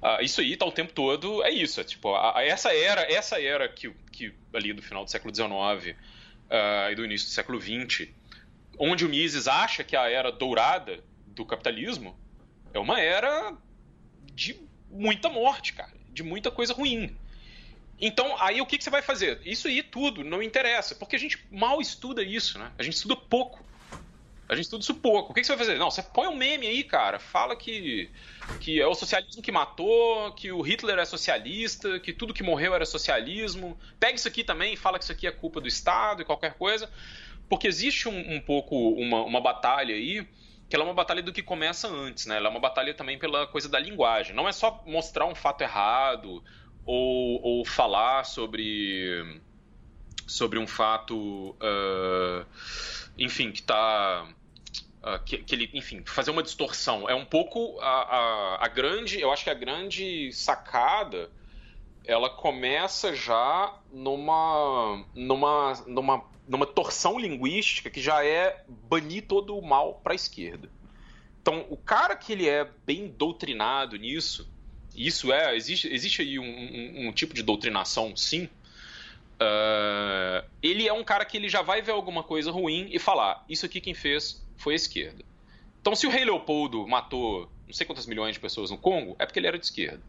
Ah, isso aí tá o tempo todo, é isso, é, tipo, a, a, essa era, essa era que, que ali do final do século XIX uh, e do início do século XX, onde o Mises acha que a era dourada do capitalismo é uma era de muita morte, cara de muita coisa ruim. Então, aí o que, que você vai fazer? Isso aí tudo não interessa, porque a gente mal estuda isso, né? A gente estuda pouco. A gente estuda isso pouco. O que, você vai fazer? Não, você põe um meme aí, cara. Fala que, que é o socialismo que matou, que o Hitler é socialista, que tudo que morreu era socialismo. Pega isso aqui também fala que isso aqui é culpa do Estado e qualquer coisa. Porque existe um, um pouco uma, uma batalha aí que ela é uma batalha do que começa antes, né? Ela é uma batalha também pela coisa da linguagem. Não é só mostrar um fato errado ou, ou falar sobre sobre um fato, uh, enfim, que está Uh, que, que, ele, enfim, fazer uma distorção. É um pouco a, a, a, grande, eu acho que a grande sacada, ela começa já numa, numa, numa, numa torção linguística que já é banir todo o mal para a esquerda. Então, o cara que ele é bem doutrinado nisso, isso é, existe, existe aí um, um, um tipo de doutrinação, sim, Uh, ele é um cara que ele já vai ver alguma coisa ruim e falar: Isso aqui quem fez foi a esquerda. Então, se o rei Leopoldo matou não sei quantas milhões de pessoas no Congo, é porque ele era de esquerda.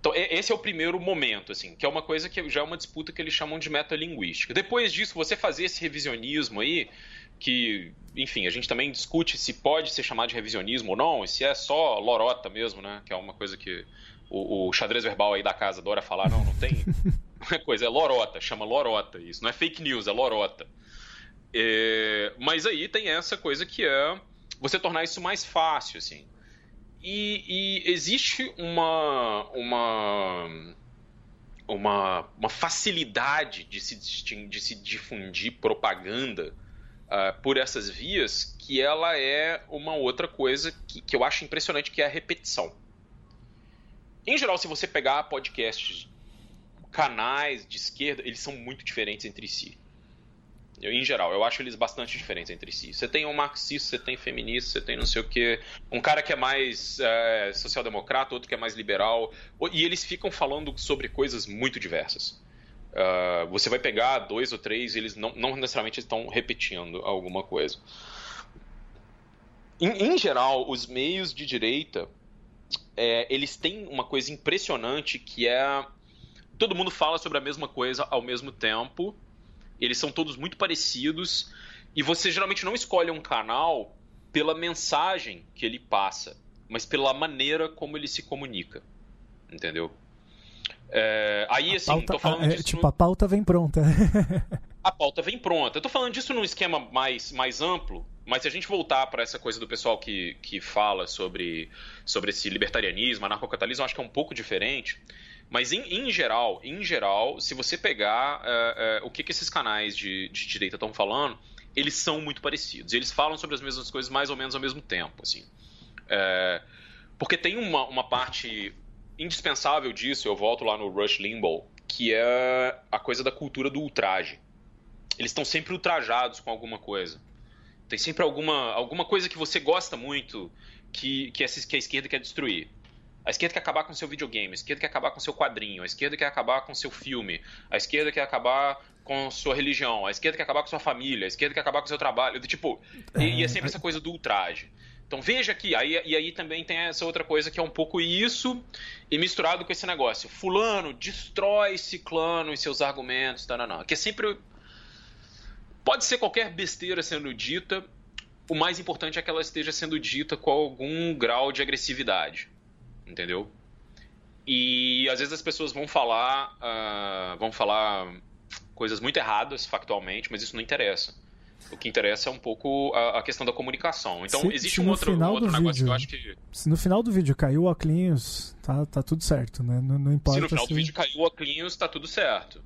Então, esse é o primeiro momento, assim, que é uma coisa que já é uma disputa que eles chamam de metalinguística. Depois disso, você fazer esse revisionismo aí, que, enfim, a gente também discute se pode ser chamado de revisionismo ou não, e se é só lorota mesmo, né? Que é uma coisa que o, o xadrez verbal aí da casa adora falar, não, não tem. (laughs) É coisa, é lorota, chama lorota isso. Não é fake news, é lorota. É, mas aí tem essa coisa que é você tornar isso mais fácil, assim. E, e existe uma, uma, uma, uma facilidade de se, de se difundir propaganda uh, por essas vias que ela é uma outra coisa que, que eu acho impressionante, que é a repetição. Em geral, se você pegar podcasts, canais de esquerda, eles são muito diferentes entre si. Eu, em geral, eu acho eles bastante diferentes entre si. Você tem um marxista, você tem feminista, você tem não sei o que. Um cara que é mais é, social-democrata, outro que é mais liberal. E eles ficam falando sobre coisas muito diversas. Uh, você vai pegar dois ou três, eles não, não necessariamente estão repetindo alguma coisa. Em, em geral, os meios de direita é, eles têm uma coisa impressionante que é todo mundo fala sobre a mesma coisa ao mesmo tempo eles são todos muito parecidos e você geralmente não escolhe um canal pela mensagem que ele passa, mas pela maneira como ele se comunica. Entendeu? É, aí, a assim, pauta, tô falando é, disso. Tipo, no... a pauta vem pronta. (laughs) a pauta vem pronta. Eu tô falando disso num esquema mais, mais amplo, mas se a gente voltar para essa coisa do pessoal que, que fala sobre, sobre esse libertarianismo, anarcocapitalismo, acho que é um pouco diferente. Mas em, em geral, em geral, se você pegar uh, uh, o que, que esses canais de, de direita estão falando, eles são muito parecidos. Eles falam sobre as mesmas coisas mais ou menos ao mesmo tempo, assim. É, porque tem uma, uma parte indispensável disso, eu volto lá no Rush Limbaugh, que é a coisa da cultura do ultraje. Eles estão sempre ultrajados com alguma coisa. Tem sempre alguma, alguma coisa que você gosta muito que, que, essa, que a esquerda quer destruir. A esquerda quer acabar com seu videogame, a esquerda quer acabar com seu quadrinho, a esquerda quer acabar com seu filme, a esquerda quer acabar com sua religião, a esquerda quer acabar com sua família, a esquerda quer acabar com seu trabalho. Tipo, e, e é sempre essa coisa do ultraje. Então veja aqui, aí, e aí também tem essa outra coisa que é um pouco isso e misturado com esse negócio. Fulano destrói ciclano e seus argumentos, tá, não, não. Que é sempre. Pode ser qualquer besteira sendo dita, o mais importante é que ela esteja sendo dita com algum grau de agressividade entendeu? E às vezes as pessoas vão falar, uh, vão falar coisas muito erradas factualmente, mas isso não interessa. O que interessa é um pouco a, a questão da comunicação. Então, se, existe se um outro, um outro negócio vídeo, que eu acho que. Se no final do vídeo caiu o Oclinhos, tá, tá tudo certo, né? Não, não importa. Se no final do vídeo caiu o Oclinhos, tá tudo certo.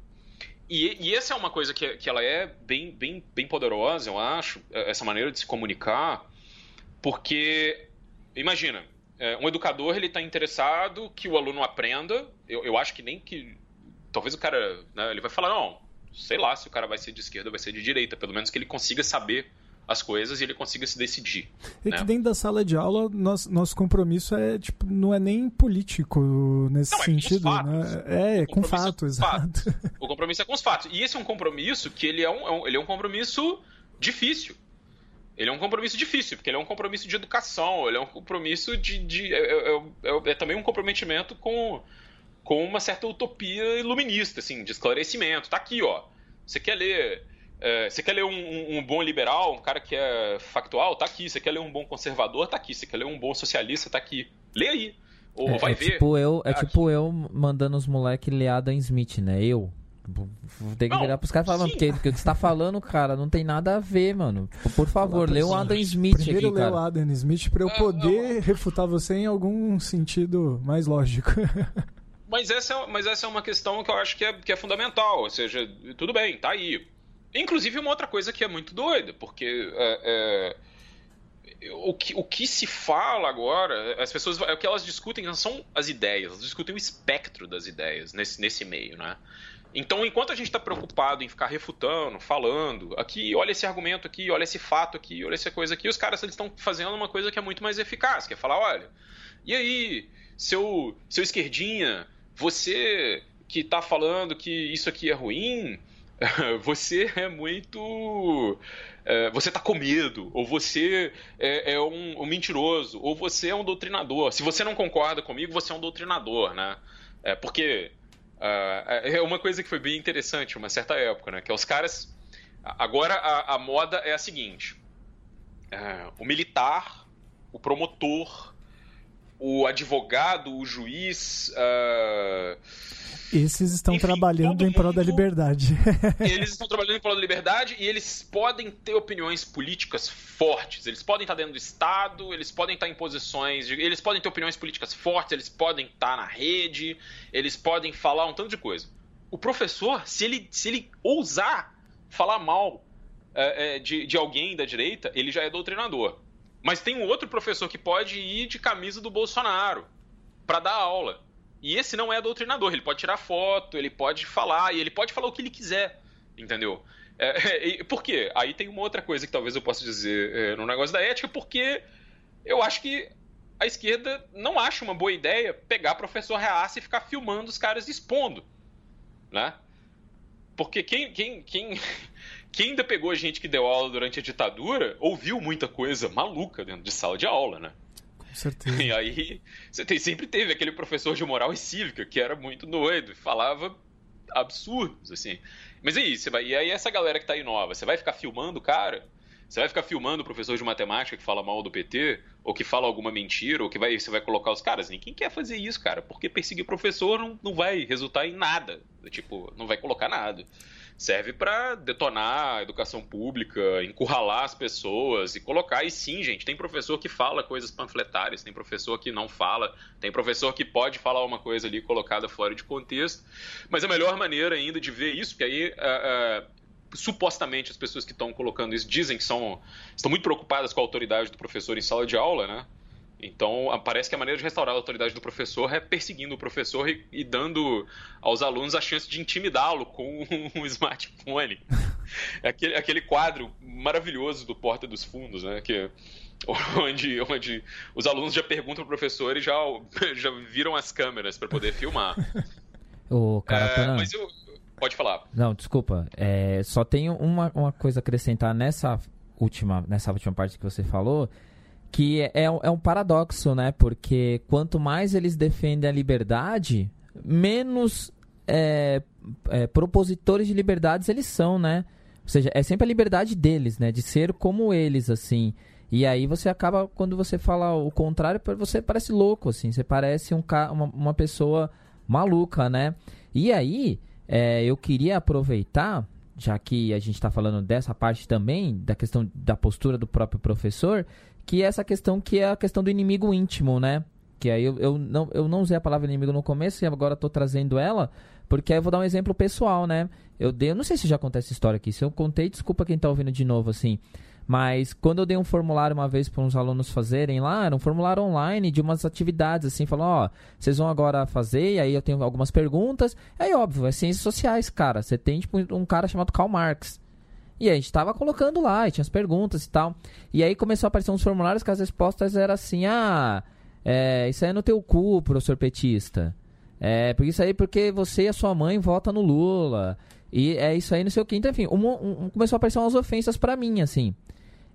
E, e essa é uma coisa que, que ela é bem, bem, bem poderosa, eu acho, essa maneira de se comunicar, porque, imagina, é, um educador ele está interessado que o aluno aprenda. Eu, eu acho que nem que talvez o cara, né, ele vai falar não, sei lá se o cara vai ser de esquerda ou vai ser de direita, pelo menos que ele consiga saber as coisas e ele consiga se decidir. E né? que dentro da sala de aula, nosso, nosso compromisso é, tipo, não é nem político nesse não, sentido, é né? É, é com fato, é exato. Fatos. O compromisso é com os fatos. E esse é um compromisso que ele é um, é um, ele é um compromisso difícil. Ele é um compromisso difícil, porque ele é um compromisso de educação, ele é um compromisso de. de é, é, é, é, também um comprometimento com, com uma certa utopia iluminista, assim, de esclarecimento. Tá aqui, ó. Você quer ler. É, você quer ler um, um, bom liberal, um cara que é factual? Tá aqui. Você quer ler um bom conservador? Tá aqui. Você quer ler um bom socialista? Tá aqui. Lê aí. Ou é, vai é ver. Tipo eu, é aqui. tipo eu mandando os moleques ler Adam Smith, né? Eu Tem que Não, virar pros caras e falar, mano, porque, porque o que você tá falando, cara, não tem nada a ver, mano. Por, por favor, lê o. Adam Smith Primeiro aqui, lê o cara. Adam Smith pra eu É, poder refutar você em algum sentido mais lógico. (laughs) Mas essa, é, mas essa é uma questão que eu acho que é, que é fundamental. Ou seja, tudo bem, tá aí. Inclusive, uma outra coisa que é muito doida, porque é, é, o, que, o que se fala agora, as pessoas, o que elas discutem não são as ideias, elas discutem o espectro das ideias nesse, nesse meio, né? Então, enquanto a gente está preocupado em ficar refutando, falando, aqui, olha esse argumento aqui, olha esse fato aqui, olha essa coisa aqui, os caras estão fazendo uma coisa que é muito mais eficaz, que é falar, olha, e aí, seu, seu esquerdinha, você que está falando que isso aqui é ruim, (laughs) você é muito. é, você tá com medo, ou você é, é um, um mentiroso, ou você é um doutrinador. Se você não concorda comigo, você é um doutrinador, né? É, porque ah, é uma coisa que foi bem interessante uma certa época, né? Que é os caras. Agora a, a moda é a seguinte: é, o militar, o promotor, o advogado, o juiz. ah, Esses estão Enfim, trabalhando em prol da liberdade. (laughs) eles estão trabalhando em prol da liberdade e eles podem ter opiniões políticas fortes. Eles podem estar dentro do Estado, eles podem estar em posições. de- eles podem ter opiniões políticas fortes, eles podem estar na rede, eles podem falar um tanto de coisa. O professor, se ele, se ele ousar falar mal é, é, de, de alguém da direita, ele já é doutrinador. Mas tem um outro professor que pode ir de camisa do Bolsonaro para dar aula. E esse não é doutrinador, ele pode tirar foto, ele pode falar, e ele pode falar o que ele quiser, entendeu? É, (laughs) e por quê? Aí tem uma outra coisa que talvez eu possa dizer é, no negócio da ética, porque eu acho que a esquerda não acha uma boa ideia pegar professor reaça e ficar filmando os caras expondo, né? Porque quem, quem, quem, quem ainda pegou gente que deu aula durante a ditadura ouviu muita coisa maluca dentro de sala de aula, né? Com certeza. (laughs) E aí, você tem- sempre teve aquele professor de moral e cívica que era muito doido, falava absurdos, assim. Mas você vai, e aí essa galera que tá aí nova, você vai ficar filmando o cara? Você vai ficar filmando o professor de matemática que fala mal do PT? Ou que fala alguma mentira? Ou que vai, você vai colocar os caras? Ninguém quer fazer isso, cara. Porque perseguir professor não, não vai resultar em nada. Tipo, não vai colocar nada. Serve pra detonar a educação pública, encurralar as pessoas e colocar. E sim, gente, tem professor que fala coisas panfletárias, tem professor que não fala, tem professor que pode falar uma coisa ali colocada fora de contexto. Mas a melhor maneira ainda de ver isso, que aí ah, ah, supostamente as pessoas que estão colocando isso dizem que são estão muito preocupadas com a autoridade do professor em sala de aula, né? Então, parece que a maneira de restaurar a autoridade do professor é perseguindo o professor e, e dando aos alunos a chance de intimidá-lo com (laughs) um smartphone. (laughs) É aquele, aquele quadro maravilhoso do Porta dos Fundos, né? Que, (laughs) onde, onde os alunos já perguntam pro professor e já, já viram as câmeras para poder filmar. Ô, cara, É, mas eu. Pode falar. Não, desculpa. É, só tenho uma, uma coisa a acrescentar nessa última, nessa última parte que você falou, que é, é um- é um paradoxo, né? Porque quanto mais eles defendem a liberdade, menos é, é, propositores de liberdades eles são, né? Ou seja, é sempre a liberdade deles, né? De ser como eles, assim. E aí você acaba, quando você fala o contrário, você parece louco, assim. Você parece um, ca- uma, uma pessoa maluca, né? E aí, é, eu queria aproveitar, já que a gente está falando dessa parte também, da questão da postura do próprio professor, que é essa questão que é a questão do inimigo íntimo, né? Que aí eu, eu, não, eu não usei a palavra inimigo no começo e agora estou trazendo ela, porque aí eu vou dar um exemplo pessoal, né? Eu dei, eu não sei se já contei essa história aqui, se eu contei, desculpa quem está ouvindo de novo, assim. Mas quando eu dei um formulário uma vez para uns alunos fazerem lá, era um formulário online de umas atividades, assim, falou, ó, vocês vão agora fazer, e aí eu tenho algumas perguntas. Aí, óbvio, é ciências sociais, cara. Você tem, tipo, um cara chamado Karl Marx. E a gente tava colocando lá, tinha as perguntas e tal. E aí começou a aparecer uns formulários que as respostas eram assim, ah, é, isso aí é no teu cu, professor petista. É, porque isso aí porque você e a sua mãe votam no Lula. E é isso aí, não sei o. Então, enfim, um- um- começou a aparecer umas ofensas pra mim, assim.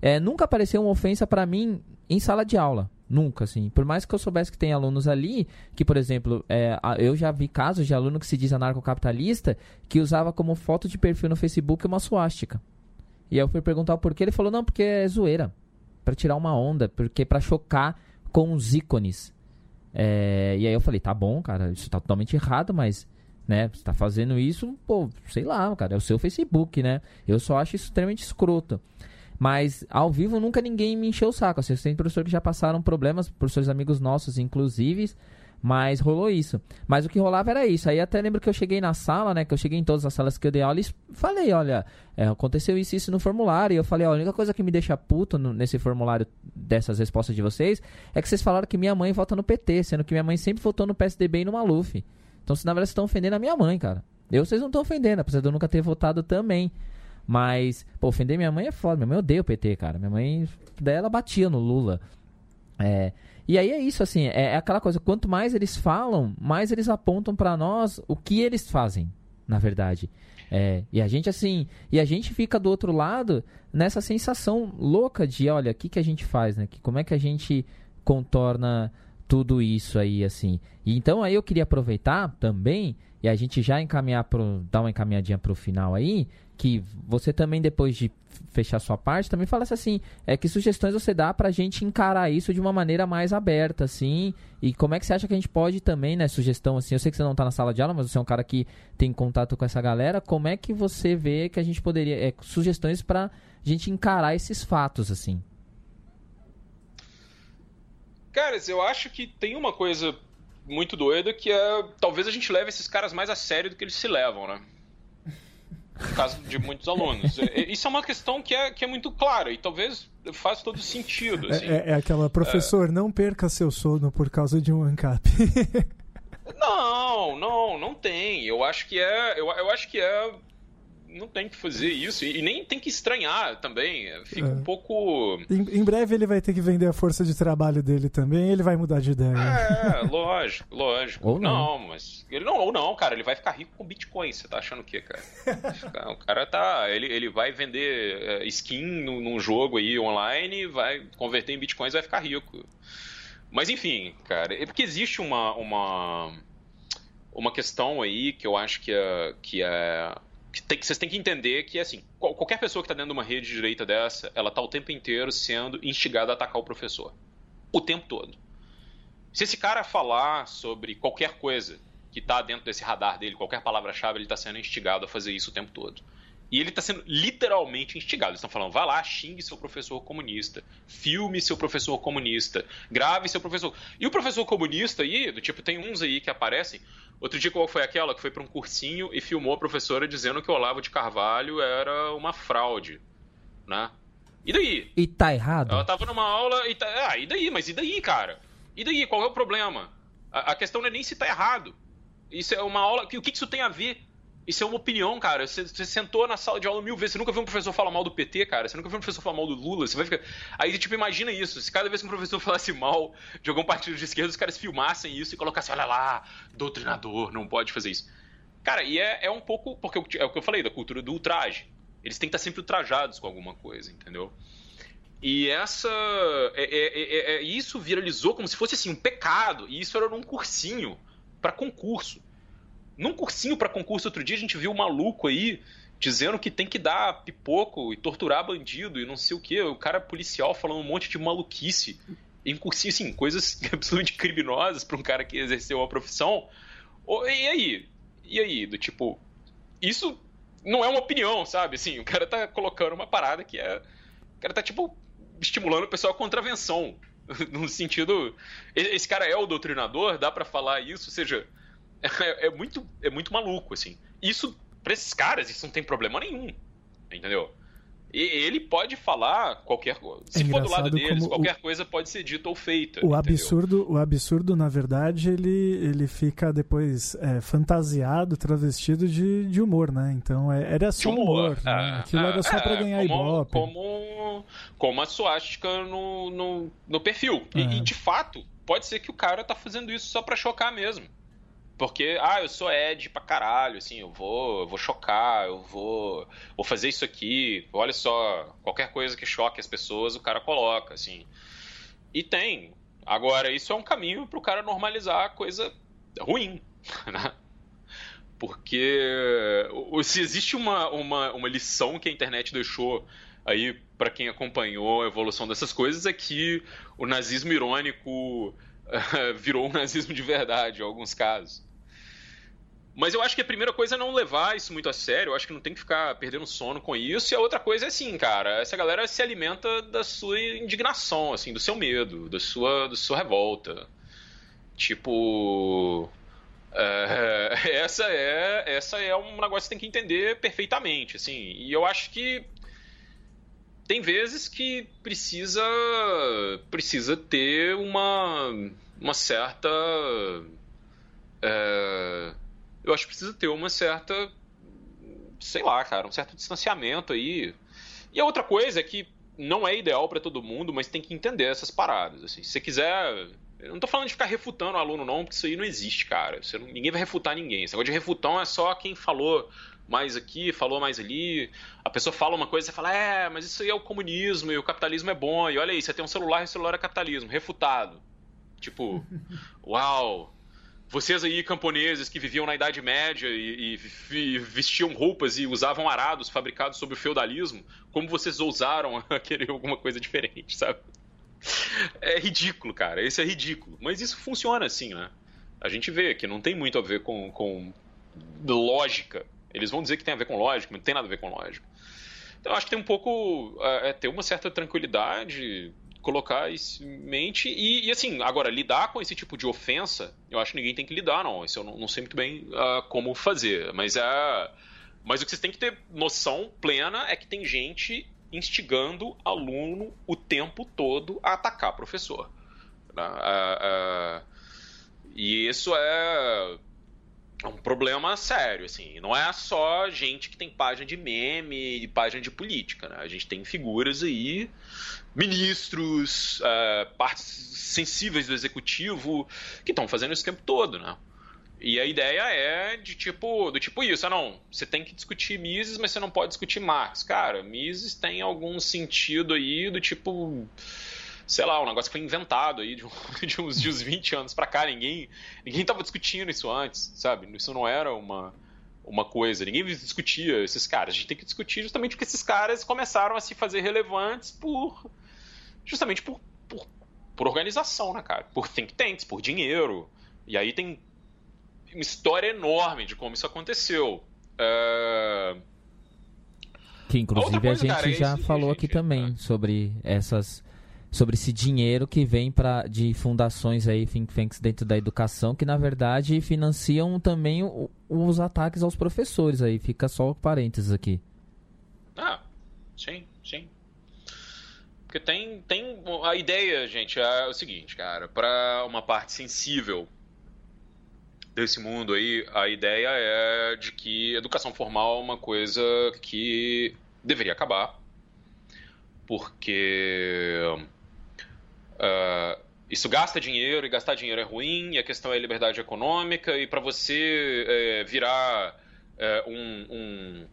É, nunca apareceu uma ofensa pra mim em sala de aula. Nunca, assim. Por mais que eu soubesse que tem alunos ali, que, por exemplo, é, eu já vi casos de aluno que se diz anarcocapitalista que usava como foto de perfil no Facebook uma suástica. E eu fui perguntar o porquê, ele falou, não, porque é zoeira. Pra tirar uma onda, porque pra chocar com os ícones. É, e aí eu falei, tá bom, cara, isso tá totalmente errado, mas né? Você tá fazendo isso, pô, sei lá, cara, é o seu Facebook, né? Eu só acho isso extremamente escroto. Mas ao vivo nunca ninguém me encheu o saco. Assim, tem professores que já passaram problemas, professores amigos nossos, inclusive, mas rolou isso. Mas o que rolava era isso. Aí até lembro que eu cheguei na sala, né? Que eu cheguei em todas as salas que eu dei aula e falei, olha, é, aconteceu isso isso no formulário. E eu falei, ó, a única coisa que me deixa puto no, nesse formulário dessas respostas de vocês é que vocês falaram que minha mãe vota no PT, sendo que minha mãe sempre votou no PSDB e no Maluf. Então, se na verdade, vocês estão ofendendo a minha mãe, cara. Eu, vocês não estão ofendendo, apesar de eu nunca ter votado também. Mas, pô, ofender minha mãe é foda. Minha mãe odeia o PT, cara. Minha mãe, daí ela batia no Lula. É, e aí é isso, assim, é, é aquela coisa. Quanto mais eles falam, mais eles apontam para nós o que eles fazem, na verdade. É, e a gente, assim, e a gente fica do outro lado nessa sensação louca de, olha, o que, que a gente faz, né? Que, como é que a gente contorna tudo isso aí, assim. E então aí eu queria aproveitar também, e a gente já encaminhar pro, dar uma encaminhadinha pro final aí, que você também, depois de fechar sua parte, também falasse assim, é que sugestões você dá pra gente encarar isso de uma maneira mais aberta, assim, e como é que você acha que a gente pode também, né, sugestão, assim, eu sei que você não tá na sala de aula, mas você é um cara que tem contato com essa galera, como é que você vê que a gente poderia, é, sugestões pra gente encarar esses fatos, assim? Caras, eu acho que tem uma coisa muito doida que é, talvez a gente leve esses caras mais a sério do que eles se levam, né? No caso de muitos alunos. Isso é uma questão que é, que é muito clara e talvez faz todo sentido. Assim. É, é, aquela, professor, é... não perca seu sono por causa de um ANCAP. (laughs) não, não, não tem. Eu acho que é, eu, eu acho que é não tem que fazer isso e, nem tem que estranhar também. Fica é. um pouco. Em, em, breve ele vai ter que vender a força de trabalho dele também ele vai mudar de ideia. É, lógico, lógico. Ou não. não. mas. Ele não, ou não, cara. Ele vai ficar rico com Bitcoin. Você tá achando o quê, cara? o cara tá. Ele, ele vai vender eh, skin num jogo aí online, vai converter em Bitcoins e vai ficar rico. Mas enfim, cara, é porque existe uma. uma uma questão aí que eu acho que é, que é tem, vocês têm que entender que, assim, qualquer pessoa que está dentro de uma rede de direita dessa, ela está o tempo inteiro sendo instigada a atacar o professor. O tempo todo. Se esse cara falar sobre qualquer coisa que está dentro desse radar dele, qualquer palavra-chave, ele está sendo instigado a fazer isso o tempo todo. E ele está sendo literalmente instigado. Eles estão falando, vá lá, xingue seu professor comunista, filme seu professor comunista, grave seu professor. E o professor comunista aí, do tipo, tem uns aí que aparecem. Outro dia, qual foi aquela que foi para um cursinho e filmou a professora dizendo que o Olavo de Carvalho era uma fraude, né? E daí? E tá errado? Ela tava numa aula e tá... Ah, e daí? Mas e daí, cara? E daí? Qual é o problema? A, a questão não é nem se tá errado. Isso é uma aula... O que, que isso tem a ver? Isso é uma opinião, cara. Você, você, sentou na sala de aula mil vezes. Você nunca viu um professor falar mal do PT, cara. Você nunca viu um professor falar mal do Lula. Você vai ficar. Aí, tipo, imagina isso. Se cada vez que um professor (laughs) falasse mal de algum partido de esquerda, os caras filmassem isso e colocassem, olha lá, doutrinador, não pode fazer isso. Cara, e é, é um pouco. Porque é o que eu falei, da cultura do ultraje. Eles têm que estar sempre ultrajados com alguma coisa, entendeu? E essa. É, é, é, é isso viralizou como se fosse assim, um pecado. E isso era num cursinho para concurso. Num cursinho para concurso outro dia a gente viu um maluco aí dizendo que tem que dar pipoco e torturar bandido e não sei o que. O cara policial falando um monte de maluquice. Em cursinho, assim, coisas (laughs) absolutamente criminosas para um cara que exerceu uma profissão. E aí? E aí? Do tipo, isso não é uma opinião, sabe? Assim, o cara tá colocando uma parada que é. O cara tá, tipo, estimulando o pessoal a contravenção. (laughs) no sentido. Esse cara é o doutrinador, dá para falar isso, ou seja é, é, muito, é muito maluco, assim. Isso, pra esses caras, isso não tem problema nenhum. Entendeu? E ele pode falar qualquer coisa. Se é for do lado deles, qualquer o, coisa pode ser dita ou feita. O absurdo, o absurdo, na verdade, ele, ele fica depois é, fantasiado, travestido de, de humor, né? Então é, era só humor. humor né? Ah, Aquilo era só é, pra ganhar como, ibope. Como, como a suástica no, no, no perfil. E, e, de fato, pode ser que o cara tá fazendo isso só pra chocar mesmo. Porque, ah, eu sou Ed pra caralho, assim, eu vou, eu vou chocar, eu vou, vou fazer isso aqui. Olha só, qualquer coisa que choque as pessoas, o cara coloca, assim. E tem. Agora, isso é um caminho pro cara normalizar a coisa ruim, (laughs) né? Porque se existe uma, uma, uma lição que a internet deixou aí para quem acompanhou a evolução dessas coisas é que o nazismo irônico (laughs) virou um nazismo de verdade em alguns casos. Mas eu acho que a primeira coisa é não levar isso muito a sério. Eu acho que não tem que ficar perdendo sono com isso. E a outra coisa é assim, cara, essa galera se alimenta da sua indignação, assim, do seu medo, da sua, da sua revolta. Tipo. É, (laughs) essa é essa é um negócio que você tem que entender perfeitamente, assim. E eu acho que tem vezes que precisa precisa ter uma uma certa é, eu acho que precisa ter uma certa sei lá, cara, um certo distanciamento aí. E a outra coisa é que não é ideal para todo mundo, mas tem que entender essas paradas, assim. Se você quiser eu não tô falando de ficar refutando o aluno, não, porque isso aí não existe, cara. Não, ninguém vai refutar ninguém. Esse negócio de refutão é só quem falou mais aqui, falou mais ali. A pessoa fala uma coisa e você fala, é, mas isso aí é o comunismo e o capitalismo é bom. E olha aí, você tem um celular e o celular é capitalismo. Refutado. Tipo, (laughs) uau. Vocês aí, camponeses que viviam na Idade Média e, e, vestiam roupas e usavam arados fabricados sob o feudalismo, como vocês ousaram (laughs) querer alguma coisa diferente, sabe? É ridículo, cara. Isso é ridículo. Mas isso funciona assim, né? A gente vê que não tem muito a ver com, com lógica. Eles vão dizer que tem a ver com lógica, mas não tem nada a ver com lógica. Então, acho que tem um pouco. É, é ter uma certa tranquilidade, colocar isso em mente. E, e, assim, agora, lidar com esse tipo de ofensa, eu acho que ninguém tem que lidar, não. Isso eu não, não sei muito bem uh, como fazer. Mas é. Mas o que vocês têm que ter noção plena é que tem gente instigando aluno o tempo todo a atacar professor. Né? e isso é um problema sério, assim. Não é só gente que tem página de meme e página de política, né? A gente tem figuras aí, ministros, uh, partes sensíveis do executivo, que estão fazendo isso o tempo todo, né? E a ideia é de tipo, do tipo isso, ah, não, você tem que discutir Mises, mas você não pode discutir Marx. Cara, Mises tem algum sentido aí do tipo, sei lá, um negócio que foi inventado aí de, (laughs) de, uns, de uns 20 anos pra cá, ninguém, ninguém tava discutindo isso antes, sabe? Isso não era uma, uma coisa, ninguém discutia esses caras. A gente tem que discutir justamente porque esses caras começaram a se fazer relevantes por justamente por, por, por organização, né, cara? Por think tanks, por dinheiro. E aí tem uma história enorme de como isso aconteceu. Uh... Que inclusive a, a gente cara, é já falou gente, aqui também é. sobre essas sobre esse dinheiro que vem para de fundações aí think tanks dentro da educação que na verdade financiam também o, os ataques aos professores aí fica só parênteses aqui ah sim sim porque tem tem a ideia gente é o seguinte cara para uma parte sensível desse mundo aí, a ideia é de que educação formal é uma coisa que deveria acabar, porque uh, isso gasta dinheiro e gastar dinheiro é ruim, e a questão é liberdade econômica, e para você é, virar é, um, um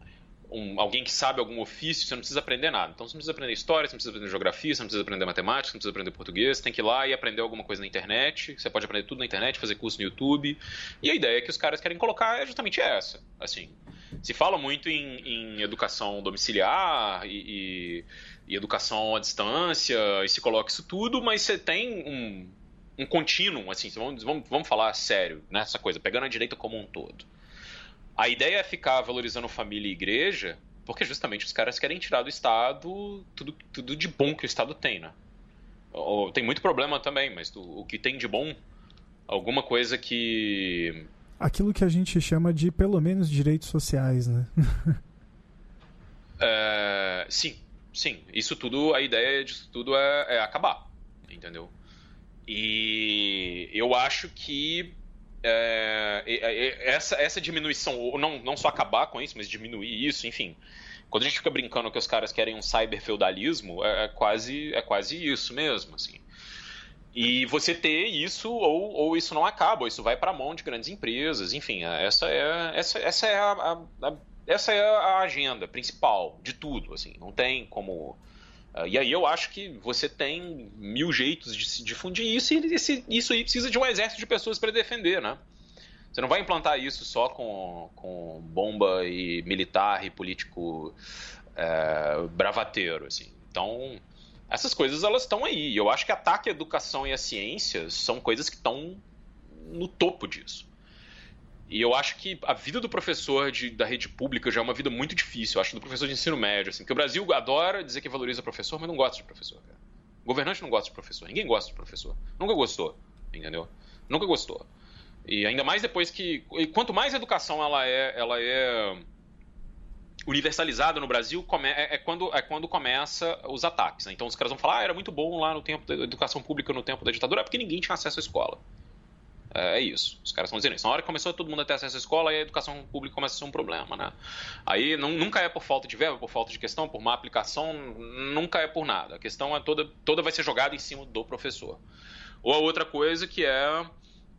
um, alguém que sabe algum ofício, você não precisa aprender nada. Então você não precisa aprender história, você não precisa aprender geografia, você não precisa aprender matemática, você não precisa aprender português, você tem que ir lá e aprender alguma coisa na internet. Você pode aprender tudo na internet, fazer curso no YouTube. E a ideia que os caras querem colocar é justamente essa. Assim, se fala muito em, em educação domiciliar e, e, e, educação à distância, e se coloca isso tudo, mas você tem um, um contínuo, assim, vamos, vamos, vamos falar sério nessa coisa, pegando a direita como um todo. A ideia é ficar valorizando família e igreja, porque justamente os caras querem tirar do Estado tudo, tudo de bom que o Estado tem, né? Tem muito problema também, mas o que tem de bom, alguma coisa que. Aquilo que a gente chama de pelo menos direitos sociais, né? (laughs) é, sim, sim. Isso tudo, a ideia disso tudo é, é acabar, entendeu? E eu acho que é, é, essa, essa diminuição, ou não, não só acabar com isso, mas diminuir isso, enfim. Quando a gente fica brincando que os caras querem um cyber-feudalismo, é, é, quase, é quase isso mesmo, assim. E você ter isso, ou, ou isso não acaba, ou isso vai para a mão de grandes empresas, enfim, é, essa é, essa, essa é a, a, a essa é a agenda principal de tudo, assim, não tem como... Uh, e aí eu acho que você tem mil jeitos de se difundir isso e esse, isso aí precisa de um exército de pessoas para defender, né? Você não vai implantar isso só com, com bomba e militar e político é, bravateiro, assim. Então, essas coisas elas estão aí. Eu acho que ataque à educação e à ciência são coisas que estão no topo disso. E eu acho que a vida do professor de, da rede pública já é uma vida muito difícil, eu acho, do professor de ensino médio, assim, porque o Brasil adora dizer que valoriza professor, mas não gosta de professor, cara. O governante não gosta de professor, ninguém gosta de professor. Nunca gostou, entendeu? Nunca gostou. E ainda mais depois que. quanto mais educação ela é, ela é universalizada no Brasil é, é, quando, é quando começa os ataques. Né? Então os caras vão falar, ah, era muito bom lá no tempo da educação pública, no tempo da ditadura, é porque ninguém tinha acesso à escola. É, é isso. Os caras estão dizendo isso. Na hora que começou todo mundo a ter acesso à escola, aí a educação pública começa a ser um problema, né? Aí não, nunca é por falta de verba, por falta de questão, por má aplicação, nunca é por nada. A questão é toda, toda vai ser jogada em cima do professor. Ou a outra coisa que é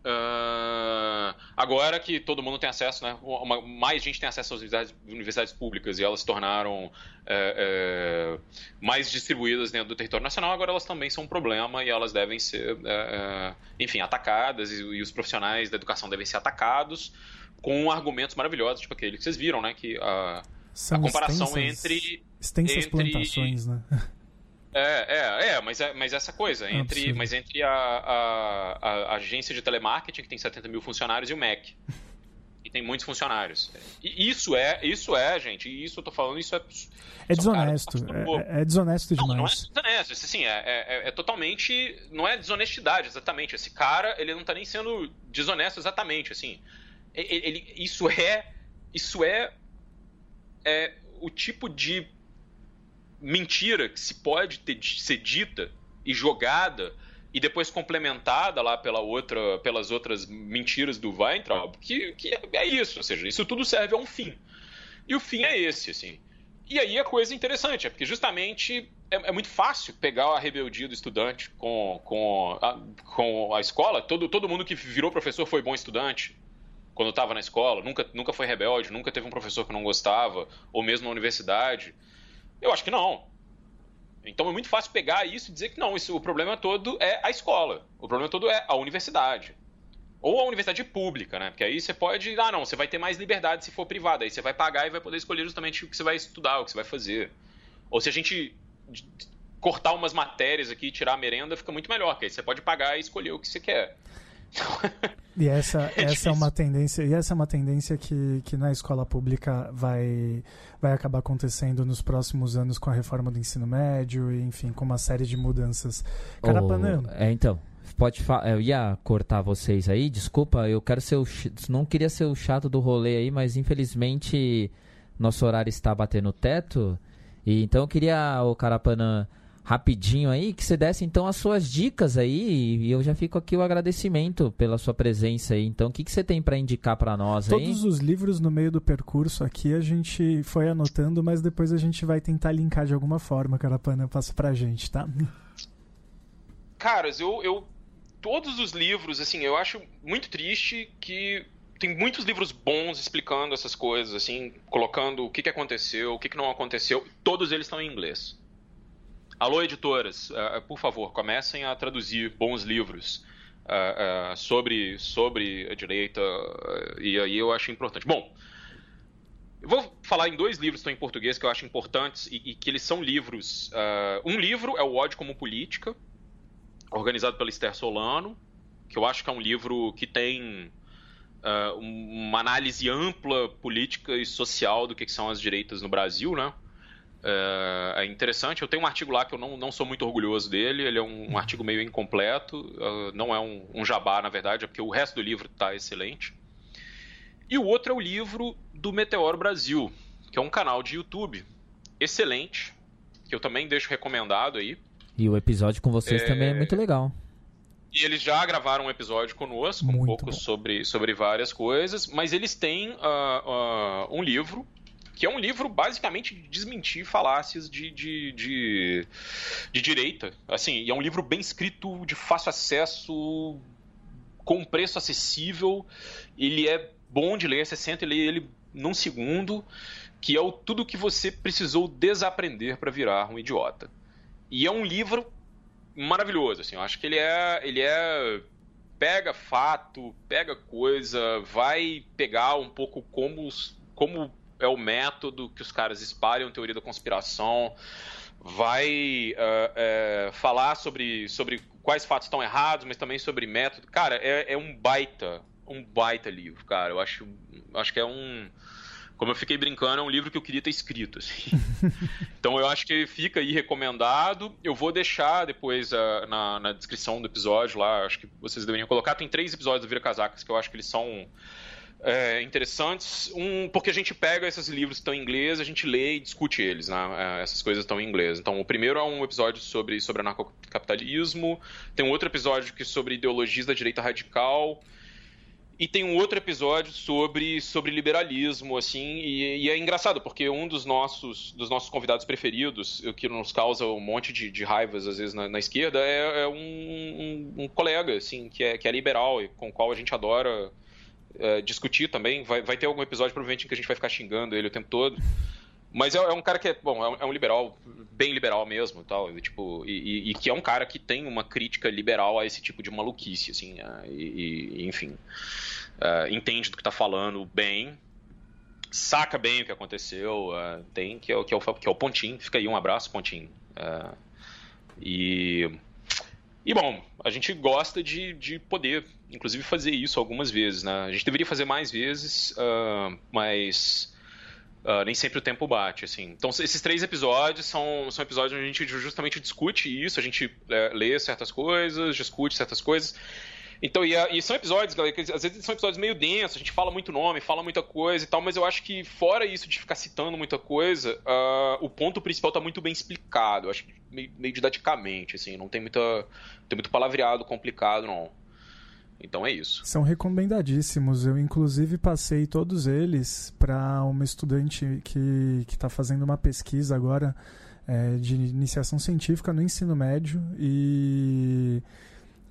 Uh, agora que todo mundo tem acesso, né, uma, mais gente tem acesso às universidades, universidades públicas e elas se tornaram é, é, mais distribuídas dentro do território nacional, agora elas também são um problema e elas devem ser, é, enfim, atacadas e, e, os profissionais da educação devem ser atacados com argumentos maravilhosos, tipo aquele que vocês viram, né, que a, a comparação extensas, entre extensas entre, plantações, né? (laughs) É, é, é, mas, é, mas essa coisa, entre, mas entre a, a, a, agência de telemarketing, que tem 70 mil funcionários, e o MEC, que tem muitos funcionários. E isso é, isso é, gente, e isso eu tô falando, isso é. É desonesto. é, é, desonesto demais. Não, não é desonesto, assim, é, é, é, totalmente. Não é desonestidade, exatamente. Esse cara, ele não tá nem sendo desonesto exatamente, assim. Ele, ele isso é. Isso é. É o tipo de mentira que se pode ter, ser dita e jogada e depois complementada lá pela outra, pelas outras mentiras do Weintraub, que, que é isso, ou seja, isso tudo serve a um fim. E o fim é esse, assim. E aí a coisa interessante, é porque justamente é, é muito fácil pegar a rebeldia do estudante com, com, a, com a escola. Todo, todo mundo que virou professor foi bom estudante quando estava na escola, nunca, nunca foi rebelde, nunca teve um professor que não gostava, ou mesmo na universidade. Eu acho que não. Então é muito fácil pegar isso e dizer que não, isso, o problema todo é a escola, o problema todo é a universidade. Ou a universidade pública, né? Porque aí você pode. Ah, não, você vai ter mais liberdade se for privada. Aí você vai pagar e vai poder escolher justamente o que você vai estudar, o que você vai fazer. Ou se a gente cortar umas matérias aqui e tirar a merenda, fica muito melhor, porque aí você pode pagar e escolher o que você quer. E essa é, essa é uma tendência, e essa é uma tendência que, que na escola pública vai, vai acabar acontecendo nos próximos anos com a reforma do ensino médio, e, enfim, com uma série de mudanças. Carapanã. Oh, é, então, pode eu ia cortar vocês aí, desculpa, eu quero ser o não queria ser o chato do rolê aí, mas infelizmente nosso horário está batendo o teto. E então eu queria o Carapanã rapidinho aí, que você desse então as suas dicas aí, e eu já fico aqui o agradecimento pela sua presença aí. Então, o que, que você tem para indicar para nós Todos aí? Todos os livros no meio do percurso aqui a gente foi anotando, mas depois a gente vai tentar linkar de alguma forma, Carapana, passa pra gente, tá? Caras, eu, eu todos os livros, assim, eu acho muito triste que tem muitos livros bons explicando essas coisas, assim, colocando o que, que aconteceu, o que, que não aconteceu. Todos eles estão em inglês. Alô, editoras, uh, por favor, comecem a traduzir bons livros uh, uh, sobre, sobre a direita, e aí eu acho importante. Bom, eu vou falar em dois livros que estão em português que eu acho importantes e, e que eles são livros. um livro é O Ódio como Política, organizado pela Esther Solano, que eu acho que é um livro que tem uma análise ampla política e social do que, que são as direitas no Brasil, né? É, é, interessante. Eu tenho um artigo lá que eu não, não sou muito orgulhoso dele. Ele é um, um artigo meio incompleto. Uh, não é um, um, jabá, na verdade, é porque o resto do livro está excelente. E o outro é o livro do Meteoro Brasil, que é um canal de YouTube excelente, que eu também deixo recomendado aí. E o episódio com vocês é... também é muito legal. E eles já gravaram um episódio conosco, muito um pouco sobre, sobre várias coisas, mas eles têm uh, uh, um livro que é um livro basicamente de desmentir falácias de, de, de, de direita. Assim, é um livro bem escrito, de fácil acesso, com preço acessível. Ele é bom de ler, você senta e lê ele num segundo, que é o tudo que você precisou desaprender para virar um idiota. E é um livro maravilhoso, assim, eu acho que ele é, ele é pega fato, pega coisa, vai pegar um pouco como como é o método que os caras espalham teoria da conspiração, vai uh, falar sobre, sobre quais fatos estão errados, mas também sobre método. Cara, é, é um baita um baita livro, cara. Eu acho, acho que é um como eu fiquei brincando, é um livro que eu queria ter escrito. Assim. (laughs) então eu acho que fica aí recomendado. Eu vou deixar depois uh, na, na, descrição do episódio lá, acho que vocês deveriam colocar. Tem três episódios do Vira Casacas que eu acho que eles são é, interessantes. Um, porque a gente pega esses livros que estão em inglês, a gente lê e discute eles, né? É, essas coisas estão em inglês. Então, o primeiro é um episódio sobre, sobre anarcocapitalismo, tem um outro episódio que é sobre ideologias da direita radical. E tem um outro episódio sobre, sobre liberalismo, assim, e, e, é engraçado, porque um dos nossos, dos nossos convidados preferidos, que nos causa um monte de, de raivas, às vezes, na, na esquerda, é, é um, um, um, colega, assim, que é, que é liberal e com o qual a gente adora é, discutir também. Vai, vai ter algum episódio, provavelmente, em que a gente vai ficar xingando ele o tempo todo. Mas é, é, um cara que é, bom, é um, é um liberal, bem liberal mesmo tal, e, tipo, e, e, que é um cara que tem uma crítica liberal a esse tipo de maluquice, assim, uh, e, e, enfim. Uh, entende do que tá falando bem, saca bem o que aconteceu, uh, tem, que é, que, é o, que é o Pontinho, fica aí um abraço, Pontinho. e. E bom, a gente gosta de, de poder, inclusive, fazer isso algumas vezes, né? A gente deveria fazer mais vezes, mas Uh, nem sempre o tempo bate, assim. Então, esses três episódios são, são episódios onde a gente justamente discute isso, a gente é, lê certas coisas, discute certas coisas. Então, e, e, são episódios, galera, que às vezes são episódios meio densos, a gente fala muito nome, fala muita coisa e tal, mas eu acho que, fora isso de ficar citando muita coisa, uh, o ponto principal está muito bem explicado, acho que meio, meio didaticamente, assim, não tem, muita, tem muito palavreado complicado, não. Então é isso. São recomendadíssimos. Eu, inclusive, passei todos eles para uma estudante que está fazendo uma pesquisa agora é, de iniciação científica no ensino médio e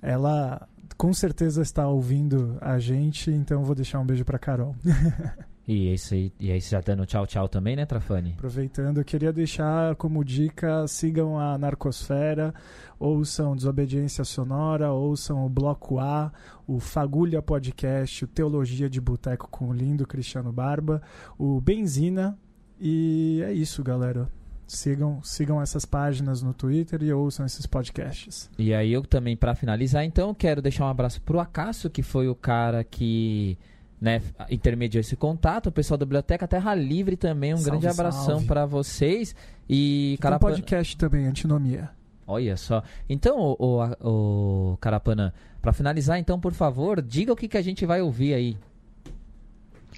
ela com certeza está ouvindo a gente, então vou deixar um beijo para Carol. (laughs) E esse aí, e aí já dando tchau tchau também, né, Trafani? Aproveitando, eu queria deixar como dica, sigam a Narcosfera, ouçam Desobediência Sonora, ouçam o Bloco A, o Fagulha Podcast, o Teologia de Boteco com o lindo Cristiano Barba, o Benzina, e é isso, galera. Sigam, sigam essas páginas no Twitter e ouçam esses podcasts. E aí eu também, para finalizar, então, quero deixar um abraço pro Acaso, que foi o cara que né, intermediou esse contato. O pessoal da Biblioteca Terra Livre também, um salve, grande abração para vocês. E Tem um podcast também, Antinomia. Olha só. Então, o, o, o Carapana, para finalizar, então, por favor, diga o que, que a gente vai ouvir aí.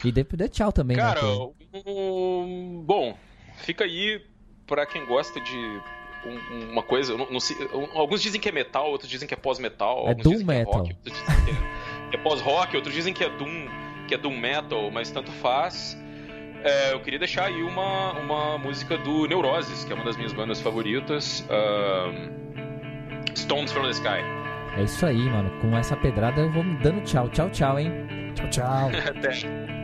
E dê, dê tchau também. Né, Cara, né, um, bom, fica aí para quem gosta de um, uma coisa. Não, não sei, alguns dizem que é metal, outros dizem que é pós-metal. É Doom Metal. É rock, outros dizem que é, é pós-rock, outros dizem que é Doom que é do metal, mas tanto faz. É, eu queria deixar aí uma, uma música do Neuroses, que é uma das minhas bandas favoritas, uh, Stones from the Sky. É isso aí, mano. Com essa pedrada eu vou dando tchau. Tchau, tchau, hein? Tchau, tchau. (laughs) Até.